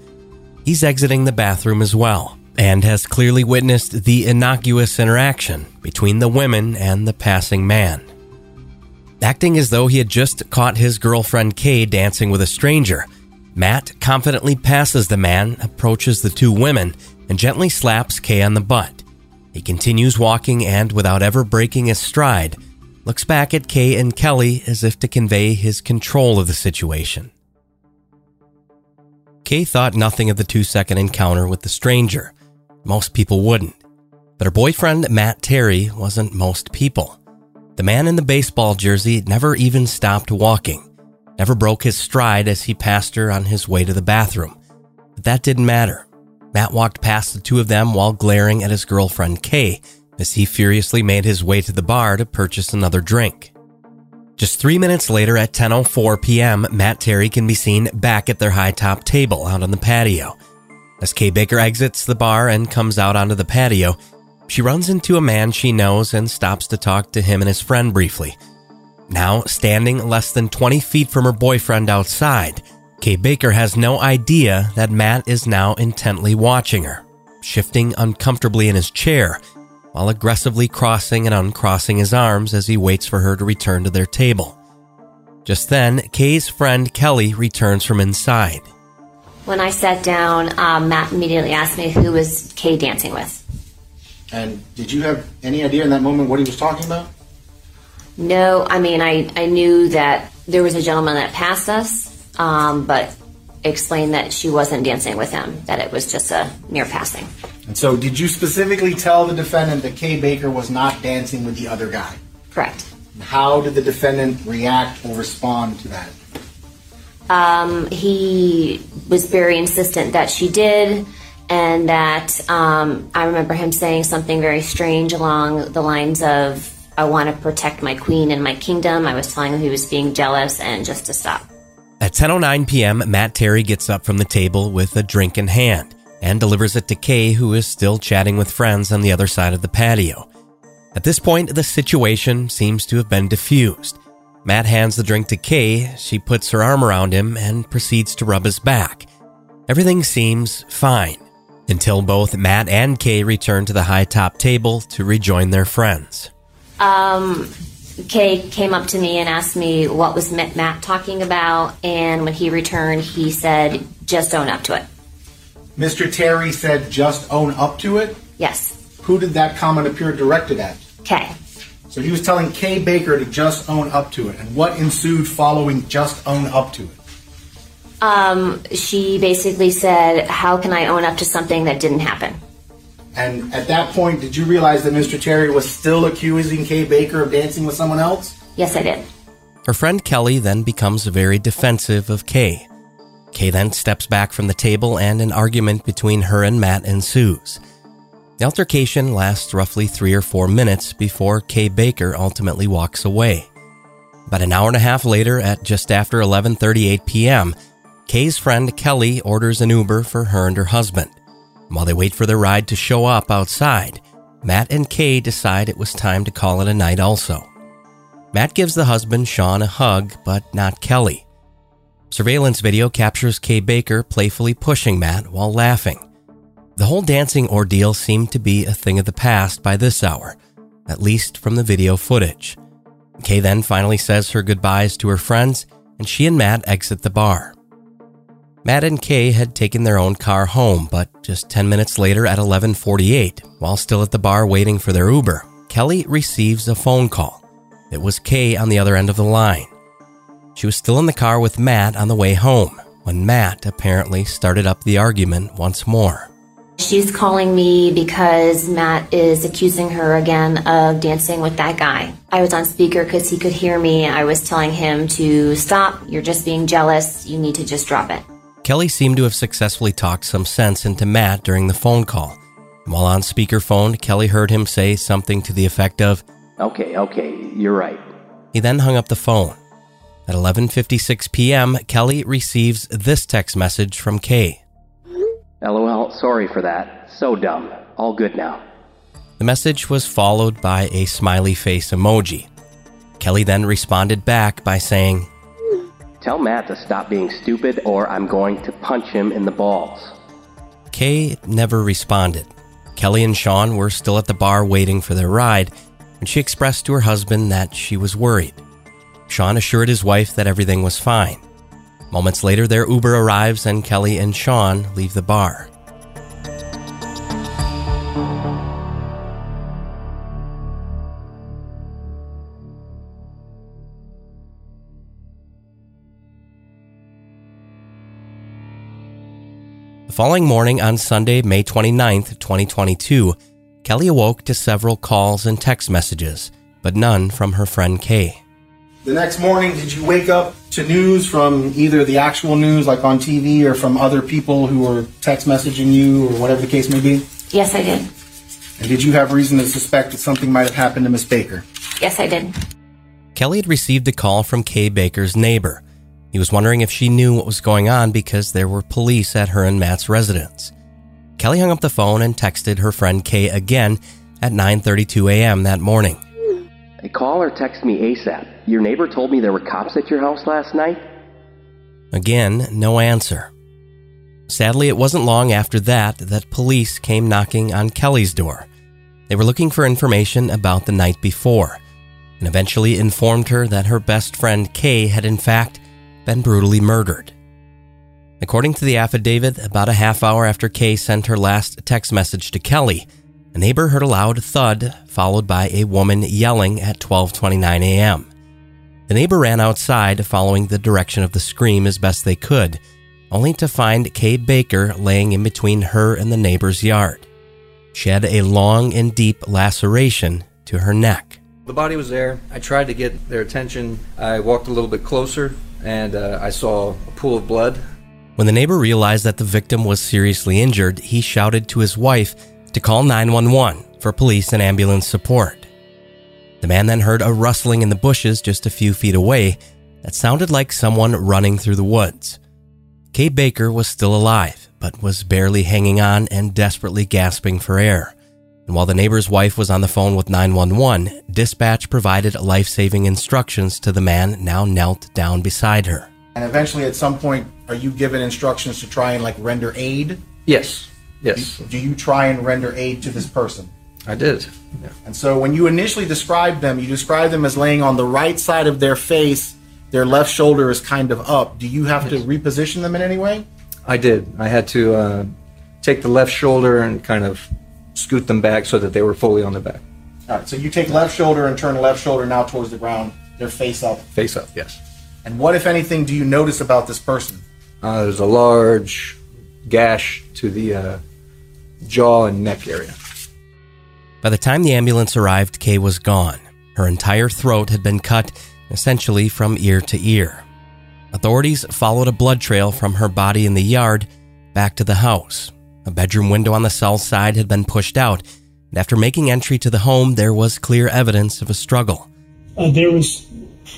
He's exiting the bathroom as well and has clearly witnessed the innocuous interaction between the women and the passing man. Acting as though he had just caught his girlfriend Kay dancing with a stranger, Matt confidently passes the man, approaches the two women, and gently slaps Kay on the butt. He continues walking and, without ever breaking his stride, looks back at Kay and Kelly as if to convey his control of the situation. Kay thought nothing of the two second encounter with the stranger. Most people wouldn't. But her boyfriend, Matt Terry, wasn't most people. The man in the baseball jersey never even stopped walking, never broke his stride as he passed her on his way to the bathroom. But that didn't matter. Matt walked past the two of them while glaring at his girlfriend Kay as he furiously made his way to the bar to purchase another drink. Just three minutes later at 10.04 p.m., Matt Terry can be seen back at their high top table out on the patio. As Kay Baker exits the bar and comes out onto the patio, she runs into a man she knows and stops to talk to him and his friend briefly. Now, standing less than 20 feet from her boyfriend outside, Kay Baker has no idea that Matt is now intently watching her, shifting uncomfortably in his chair while aggressively crossing and uncrossing his arms as he waits for her to return to their table. Just then, Kay's friend Kelly returns from inside. When I sat down, um, Matt immediately asked me who was Kay dancing with. And did you have any idea in that moment what he was talking about? No, I mean, I, I knew that there was a gentleman that passed us, um, but explained that she wasn't dancing with him, that it was just a mere passing. And so, did you specifically tell the defendant that Kay Baker was not dancing with the other guy? Correct. How did the defendant react or respond to that? Um, he was very insistent that she did, and that um, I remember him saying something very strange along the lines of, I want to protect my queen and my kingdom. I was telling him he was being jealous and just to stop. At 10:09 p.m., Matt Terry gets up from the table with a drink in hand and delivers it to Kay, who is still chatting with friends on the other side of the patio. At this point, the situation seems to have been diffused. Matt hands the drink to Kay, she puts her arm around him and proceeds to rub his back. Everything seems fine until both Matt and Kay return to the high top table to rejoin their friends. Um, Kay came up to me and asked me what was Matt talking about, and when he returned, he said, "Just own up to it." Mr. Terry said, "Just own up to it." Yes. Who did that comment appear directed at? Kay. So he was telling Kay Baker to just own up to it. And what ensued following just own up to it? Um, she basically said, How can I own up to something that didn't happen? And at that point, did you realize that Mr. Terry was still accusing Kay Baker of dancing with someone else? Yes, I did. Her friend Kelly then becomes very defensive of Kay. Kay then steps back from the table and an argument between her and Matt ensues. The altercation lasts roughly three or four minutes before Kay Baker ultimately walks away. About an hour and a half later, at just after 11:38 p.m., Kay's friend Kelly orders an Uber for her and her husband. While they wait for their ride to show up outside, Matt and Kay decide it was time to call it a night also. Matt gives the husband Sean a hug, but not Kelly. Surveillance video captures Kay Baker playfully pushing Matt while laughing. The whole dancing ordeal seemed to be a thing of the past by this hour, at least from the video footage. Kay then finally says her goodbyes to her friends, and she and Matt exit the bar. Matt and Kay had taken their own car home, but just 10 minutes later at 11:48, while still at the bar waiting for their Uber, Kelly receives a phone call. It was Kay on the other end of the line. She was still in the car with Matt on the way home when Matt apparently started up the argument once more. She's calling me because Matt is accusing her again of dancing with that guy. I was on speaker because he could hear me. I was telling him to stop. You're just being jealous. You need to just drop it. Kelly seemed to have successfully talked some sense into Matt during the phone call. While on speakerphone, Kelly heard him say something to the effect of, Okay, okay, you're right. He then hung up the phone. At 11:56 p.m., Kelly receives this text message from Kay. LOL, sorry for that. So dumb. All good now. The message was followed by a smiley face emoji. Kelly then responded back by saying, Tell Matt to stop being stupid or I'm going to punch him in the balls. Kay never responded. Kelly and Sean were still at the bar waiting for their ride when she expressed to her husband that she was worried. Sean assured his wife that everything was fine. Moments later, their Uber arrives and Kelly and Sean leave the bar. Following morning on Sunday, May 29th, 2022, Kelly awoke to several calls and text messages, but none from her friend Kay. The next morning, did you wake up to news from either the actual news, like on TV, or from other people who were text messaging you, or whatever the case may be? Yes, I did. And did you have reason to suspect that something might have happened to Miss Baker? Yes, I did. Kelly had received a call from Kay Baker's neighbor. He was wondering if she knew what was going on because there were police at her and Matt's residence. Kelly hung up the phone and texted her friend Kay again at 9:32 a.m. that morning. Hey, call or text me ASAP. Your neighbor told me there were cops at your house last night. Again, no answer. Sadly, it wasn't long after that that police came knocking on Kelly's door. They were looking for information about the night before and eventually informed her that her best friend Kay had in fact been brutally murdered. According to the affidavit, about a half hour after Kay sent her last text message to Kelly, a neighbor heard a loud thud followed by a woman yelling at 12:29 a.m. The neighbor ran outside following the direction of the scream as best they could, only to find Kay Baker laying in between her and the neighbor's yard. She had a long and deep laceration to her neck. The body was there. I tried to get their attention. I walked a little bit closer and uh, I saw a pool of blood. When the neighbor realized that the victim was seriously injured, he shouted to his wife to call 911 for police and ambulance support. The man then heard a rustling in the bushes just a few feet away that sounded like someone running through the woods. Kay Baker was still alive, but was barely hanging on and desperately gasping for air. And while the neighbor's wife was on the phone with 911, dispatch provided life saving instructions to the man now knelt down beside her. And eventually, at some point, are you given instructions to try and like render aid? Yes, yes, Do you try and render aid to this person? I did. Yeah. And so, when you initially described them, you described them as laying on the right side of their face. Their left shoulder is kind of up. Do you have to reposition them in any way? I did. I had to uh, take the left shoulder and kind of scoot them back so that they were fully on the back. All right. So you take left shoulder and turn left shoulder now towards the ground. Their face up. Face up, yes. And what, if anything, do you notice about this person? Uh, there's a large gash to the uh, jaw and neck area. By the time the ambulance arrived, Kay was gone. Her entire throat had been cut, essentially from ear to ear. Authorities followed a blood trail from her body in the yard back to the house. A bedroom window on the south side had been pushed out, and after making entry to the home, there was clear evidence of a struggle. Uh, there was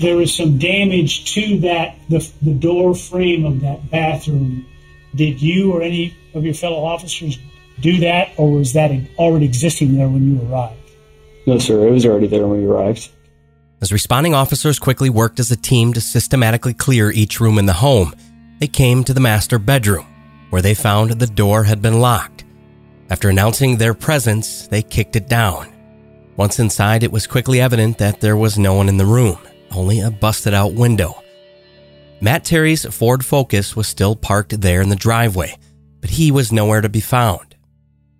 there was some damage to that the, the door frame of that bathroom. Did you or any of your fellow officers do that, or was that already existing there when you arrived? No, sir. It was already there when we arrived. As responding officers quickly worked as a team to systematically clear each room in the home, they came to the master bedroom, where they found the door had been locked. After announcing their presence, they kicked it down. Once inside, it was quickly evident that there was no one in the room, only a busted out window. Matt Terry's Ford Focus was still parked there in the driveway, but he was nowhere to be found.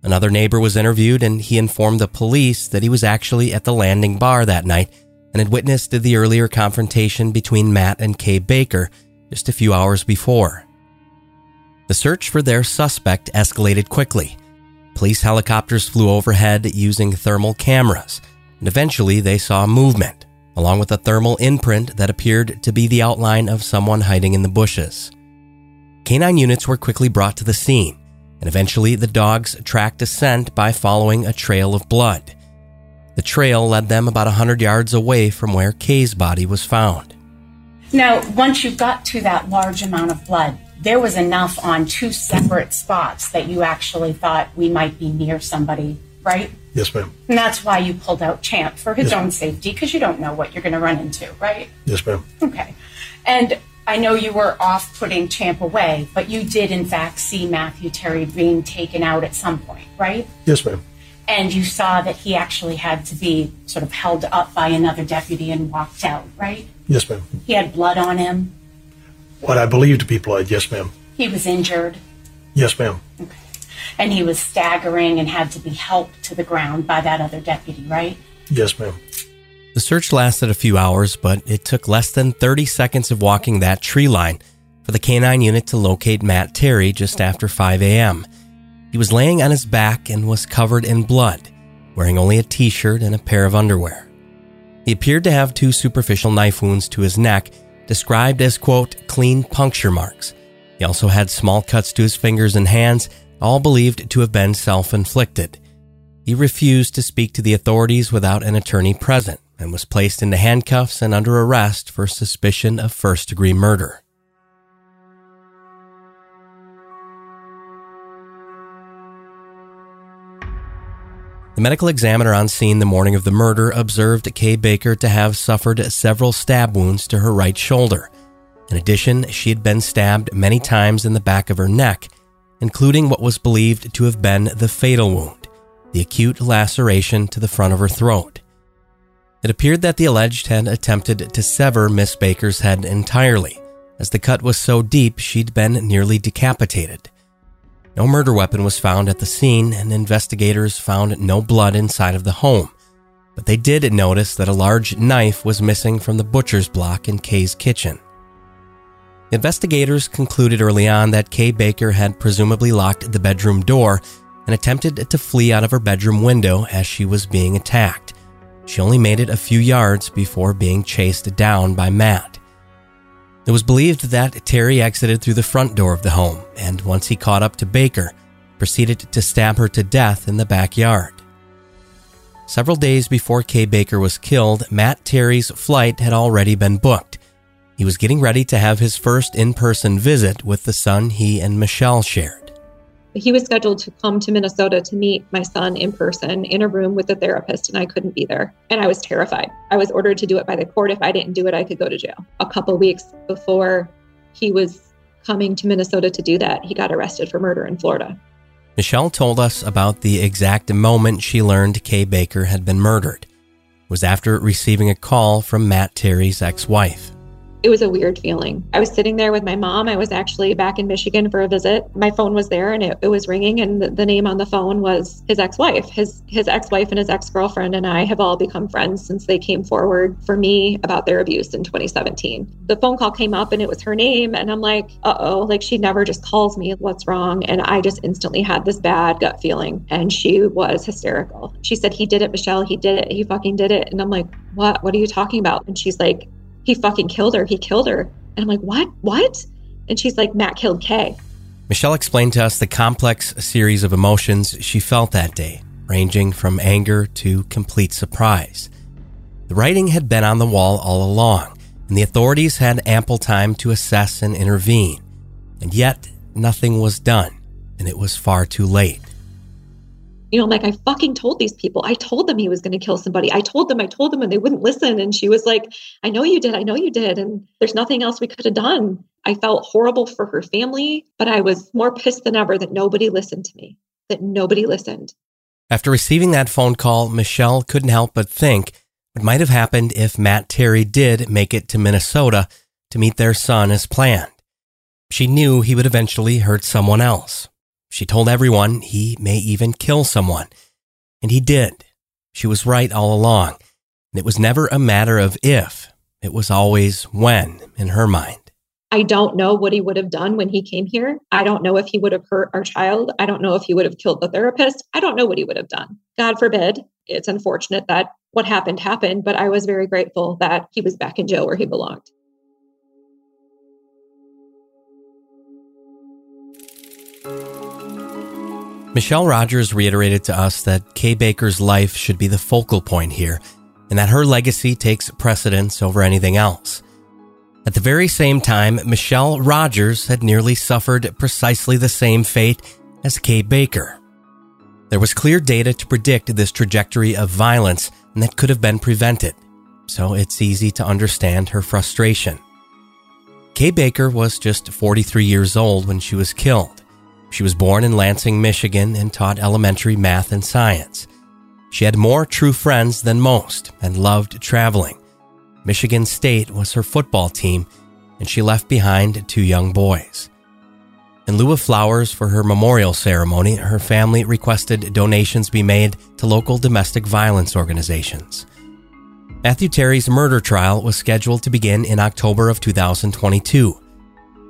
Another neighbor was interviewed and he informed the police that he was actually at the landing bar that night and had witnessed the earlier confrontation between Matt and Kay Baker just a few hours before. The search for their suspect escalated quickly. Police helicopters flew overhead using thermal cameras, and eventually they saw movement, along with a thermal imprint that appeared to be the outline of someone hiding in the bushes. Canine units were quickly brought to the scene, and eventually the dogs tracked a scent by following a trail of blood. The trail led them about a 100 yards away from where Kay's body was found. Now, once you've got to that large amount of blood, there was enough on two separate spots that you actually thought we might be near somebody, right? Yes, ma'am. And that's why you pulled out Champ for his Yes. own safety because you don't know what you're going to run into, right? Yes, ma'am. Okay. And I know you were off putting Champ away, but you did in fact see Matthew Terry being taken out at some point, right? Yes, ma'am. And you saw that he actually had to be sort of held up by another deputy and walked out, right? Yes, ma'am. He had blood on him. What I believe to be blood. Yes, ma'am. He was injured. Yes, ma'am. And he was staggering and had to be helped to the ground by that other deputy, right? Yes, ma'am. The search lasted a few hours, but it took less than 30 seconds of walking that tree line for the canine unit to locate Matt Terry just after 5 a.m. He was laying on his back and was covered in blood, wearing only a t shirt and a pair of underwear. He appeared to have two superficial knife wounds to his neck, described as, quote, clean puncture marks. He also had small cuts to his fingers and hands, all believed to have been self inflicted. He refused to speak to the authorities without an attorney present and was placed into handcuffs and under arrest for suspicion of first degree murder. The medical examiner on scene the morning of the murder observed Kay Baker to have suffered several stab wounds to her right shoulder. In addition, she had been stabbed many times in the back of her neck, including what was believed to have been the fatal wound, the acute laceration to the front of her throat. It appeared that the alleged had attempted to sever Miss Baker's head entirely, as the cut was so deep she'd been nearly decapitated. No murder weapon was found at the scene, and investigators found no blood inside of the home. But they did notice that a large knife was missing from the butcher's block in Kay's kitchen. Investigators concluded early on that Kay Baker had presumably locked the bedroom door and attempted to flee out of her bedroom window as she was being attacked. She only made it a few yards before being chased down by Matt. It was believed that Terry exited through the front door of the home, and once he caught up to Baker, proceeded to stab her to death in the backyard. Several days before Kay Baker was killed, Matt Terry's flight had already been booked. He was getting ready to have his first in person visit with the son he and Michelle shared. He was scheduled to come to Minnesota to meet my son in person in a room with a therapist, and I couldn't be there. And I was terrified. I was ordered to do it by the court. If I didn't do it, I could go to jail. A couple weeks before he was coming to Minnesota to do that, he got arrested for murder in Florida. Michelle told us about the exact moment she learned Kay Baker had been murdered. It was after receiving a call from Matt Terry's ex wife it was a weird feeling. I was sitting there with my mom. I was actually back in Michigan for a visit. My phone was there and it, it was ringing and the, the, name on the phone was his ex-wife. His his ex-wife and his ex-girlfriend and I have all become friends since they came forward for me about their abuse in 2017. The phone call came up and it was her name and I'm like, "Uh-oh, like she never just calls me, what's wrong?" And I just instantly had this bad gut feeling and she was hysterical. She said, "He did it, Michelle. He did it. He fucking did it." And I'm like, "What? What are you talking about?" And she's like, he fucking killed her. He killed her. And I'm like, what? What? And she's like, Matt killed Kay. Michelle explained to us the complex series of emotions she felt that day, ranging from anger to complete surprise. The writing had been on the wall all along, and the authorities had ample time to assess and intervene. And yet, nothing was done, and it was far too late you know, I'm like, I fucking told these people. I told them he was going to kill somebody. I told them, I told them, and they wouldn't listen. And she was like, I know you did. I know you did. And there's nothing else we could have done. I felt horrible for her family, but I was more pissed than ever that nobody listened to me, that nobody listened. After receiving that phone call, Michelle couldn't help but think what might have happened if Matt Terry did make it to Minnesota to meet their son as planned. She knew he would eventually hurt someone else. She told everyone he may even kill someone. And he did. She was right all along. It was never a matter of if, it was always when in her mind. I don't know what he would have done when he came here. I don't know if he would have hurt our child. I don't know if he would have killed the therapist. I don't know what he would have done. God forbid. It's unfortunate that what happened happened, but I was very grateful that he was back in jail where he belonged. Michelle Rogers reiterated to us that Kay Baker's life should be the focal point here, and that her legacy takes precedence over anything else. At the very same time, Michelle Rogers had nearly suffered precisely the same fate as Kay Baker. There was clear data to predict this trajectory of violence and that could have been prevented, so it's easy to understand her frustration. Kay Baker was just 43 years old when she was killed. She was born in Lansing, Michigan, and taught elementary math and science. She had more true friends than most and loved traveling. Michigan State was her football team, and she left behind two young boys. In lieu of flowers for her memorial ceremony, her family requested donations be made to local domestic violence organizations. Matthew Terry's murder trial was scheduled to begin in October of 2022.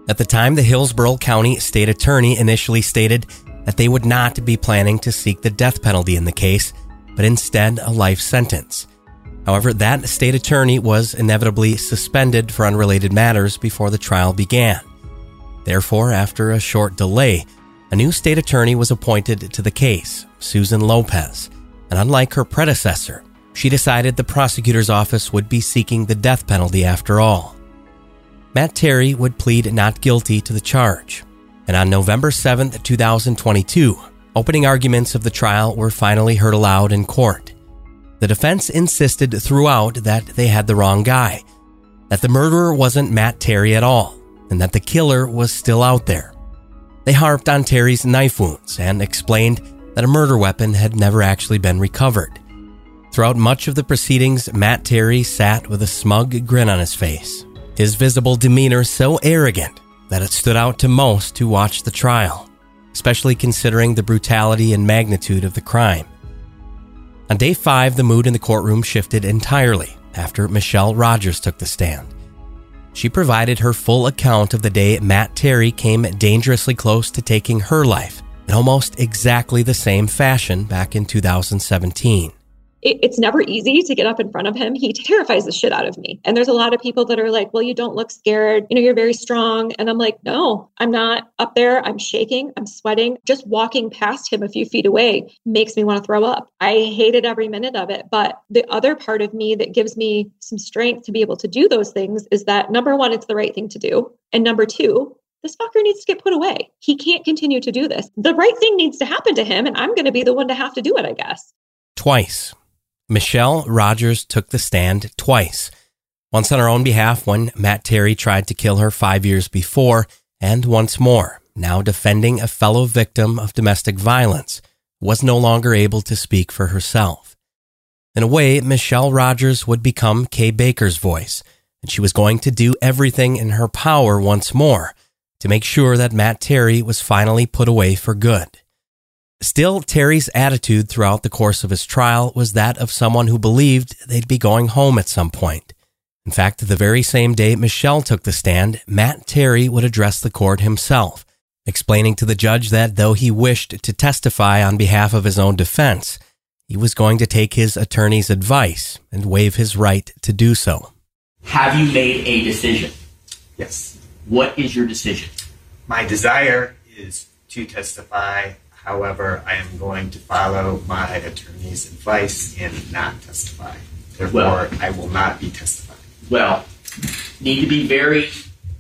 At the time, the Hillsborough County State Attorney initially stated that they would not be planning to seek the death penalty in the case, but instead a life sentence. However, that state attorney was inevitably suspended for unrelated matters before the trial began. Therefore, after a short delay, a new state attorney was appointed to the case, Susan Lopez, and unlike her predecessor, she decided the prosecutor's office would be seeking the death penalty after all. Matt Terry would plead not guilty to the charge, and on November 7, 2022, opening arguments of the trial were finally heard aloud in court. The defense insisted throughout that they had the wrong guy, that the murderer wasn't Matt Terry at all, and that the killer was still out there. They harped on Terry's knife wounds and explained that a murder weapon had never actually been recovered. Throughout much of the proceedings, Matt Terry sat with a smug grin on his face, his visible demeanor so arrogant that it stood out to most who watched the trial, especially considering the brutality and magnitude of the crime. On day five, the mood in the courtroom shifted entirely after Michelle Rogers took the stand. She provided her full account of the day Matt Terry came dangerously close to taking her life in almost exactly the same fashion back in 2017 it, it's never easy to get up in front of him. He terrifies the shit out of me. And there's a lot of people that are like, well, you don't look scared. You know, you're very strong. And I'm like, no, I'm not up there. I'm shaking. I'm sweating. Just walking past him a few feet away makes me want to throw up. I hated every minute of it. But the other part of me that gives me some strength to be able to do those things is that number one, it's the right thing to do. And number two, this fucker needs to get put away. He can't continue to do this. The right thing needs to happen to him, and I'm going to be the one to have to do it, I guess. Twice Michelle Rogers took the stand twice. Once on her own behalf when Matt Terry tried to kill her five years before, and once more, now defending a fellow victim of domestic violence, was no longer able to speak for herself. In a way, Michelle Rogers would become Kay Baker's voice, and she was going to do everything in her power once more to make sure that Matt Terry was finally put away for good. Still, Terry's attitude throughout the course of his trial was that of someone who believed they'd be going home at some point. In fact, the very same day Michelle took the stand, Matt Terry would address the court himself, explaining to the judge that though he wished to testify on behalf of his own defense, he was going to take his attorney's advice and waive his right to do so. Have you made a decision? Yes. What is your decision? My desire is to testify However, I am going to follow my attorney's advice and not testify. Therefore, well, I will not be testifying. Well, need to be very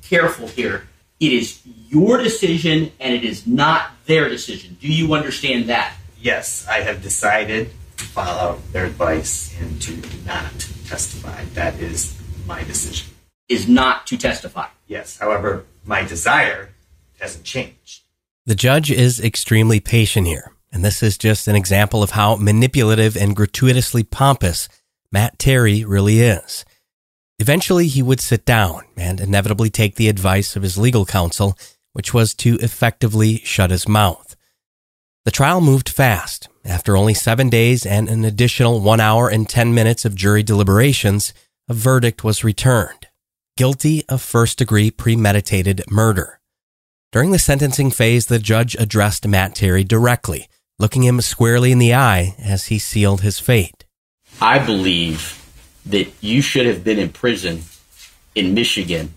careful here. It is your decision and it is not their decision. Do you understand that? Yes, I have decided to follow their advice and to not testify. That is my decision. Is not to testify. Yes. However, my desire hasn't changed. The judge is extremely patient here, and this is just an example of how manipulative and gratuitously pompous Matt Terry really is. Eventually, he would sit down and inevitably take the advice of his legal counsel, which was to effectively shut his mouth. The trial moved fast. After only seven days and an additional one hour and 10 minutes of jury deliberations, a verdict was returned guilty of first degree premeditated murder. During the sentencing phase, the judge addressed Matt Terry directly, looking him squarely in the eye as he sealed his fate. I believe that you should have been in prison in Michigan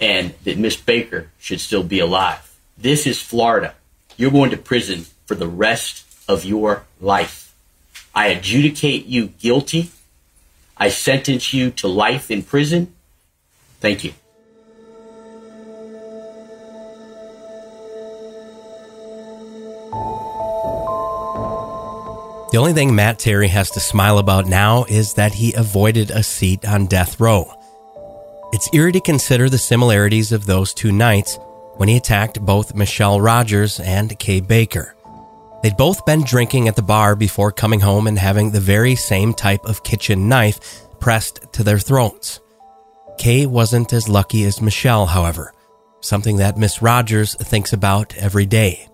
and that Miss Baker should still be alive. This is Florida. You're going to prison for the rest of your life. I adjudicate you guilty. I sentence you to life in prison. Thank you. The only thing Matt Terry has to smile about now is that he avoided a seat on death row. It's eerie to consider the similarities of those two nights when he attacked both Michelle Rogers and Kay Baker. They'd both been drinking at the bar before coming home and having the very same type of kitchen knife pressed to their throats. Kay wasn't as lucky as Michelle, however, something that Miss Rogers thinks about every day.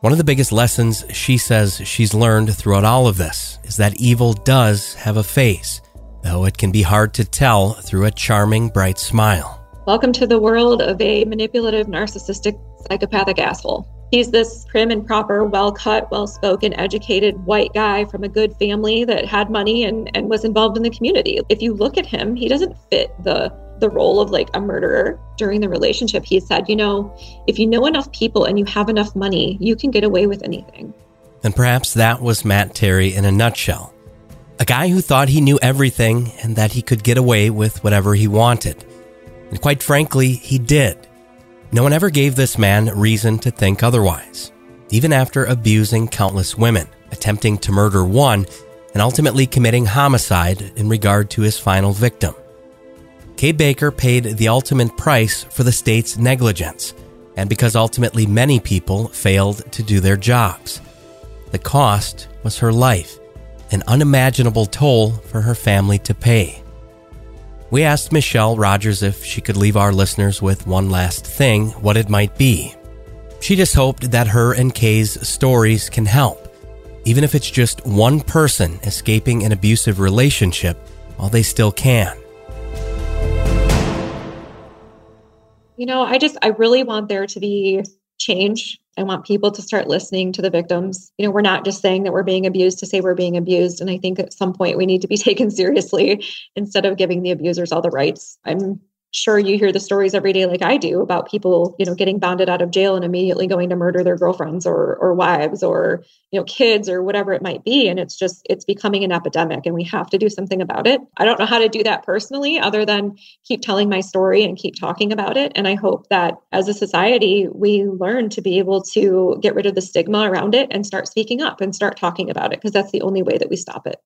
One of the biggest lessons she says she's learned throughout all of this is that evil does have a face, though it can be hard to tell through a charming, bright smile. Welcome to the world of a manipulative, narcissistic, psychopathic asshole. He's this prim and proper, well cut, well spoken, educated white guy from a good family that had money and, and was involved in the community. If you look at him, he doesn't fit the the role of like a murderer during the relationship. He said, you know, if you know enough people and you have enough money, you can get away with anything. And perhaps that was Matt Terry in a nutshell. A guy who thought he knew everything and that he could get away with whatever he wanted. And quite frankly, he did. No one ever gave this man reason to think otherwise, even after abusing countless women, attempting to murder one, and ultimately committing homicide in regard to his final victim. Kay Baker paid the ultimate price for the state's negligence, and because ultimately many people failed to do their jobs. The cost was her life, an unimaginable toll for her family to pay. We asked Michelle Rogers if she could leave our listeners with one last thing, what it might be. She just hoped that her and Kay's stories can help, even if it's just one person escaping an abusive relationship while they still can. You know, I just, I really want there to be change I want people to start listening to the victims. You know, we're not just saying that we're being abused to say we're being abused. And I think at some point we need to be taken seriously instead of giving the abusers all the rights. I'm sure you hear the stories every day like I do about people, you know, getting bonded out of jail and immediately going to murder their girlfriends or or wives or, you know, kids or whatever it might be and it's just it's becoming an epidemic and we have to do something about it. I don't know how to do that personally other than keep telling my story and keep talking about it and I hope that as a society we learn to be able to get rid of the stigma around it and start speaking up and start talking about it because that's the only way that we stop it.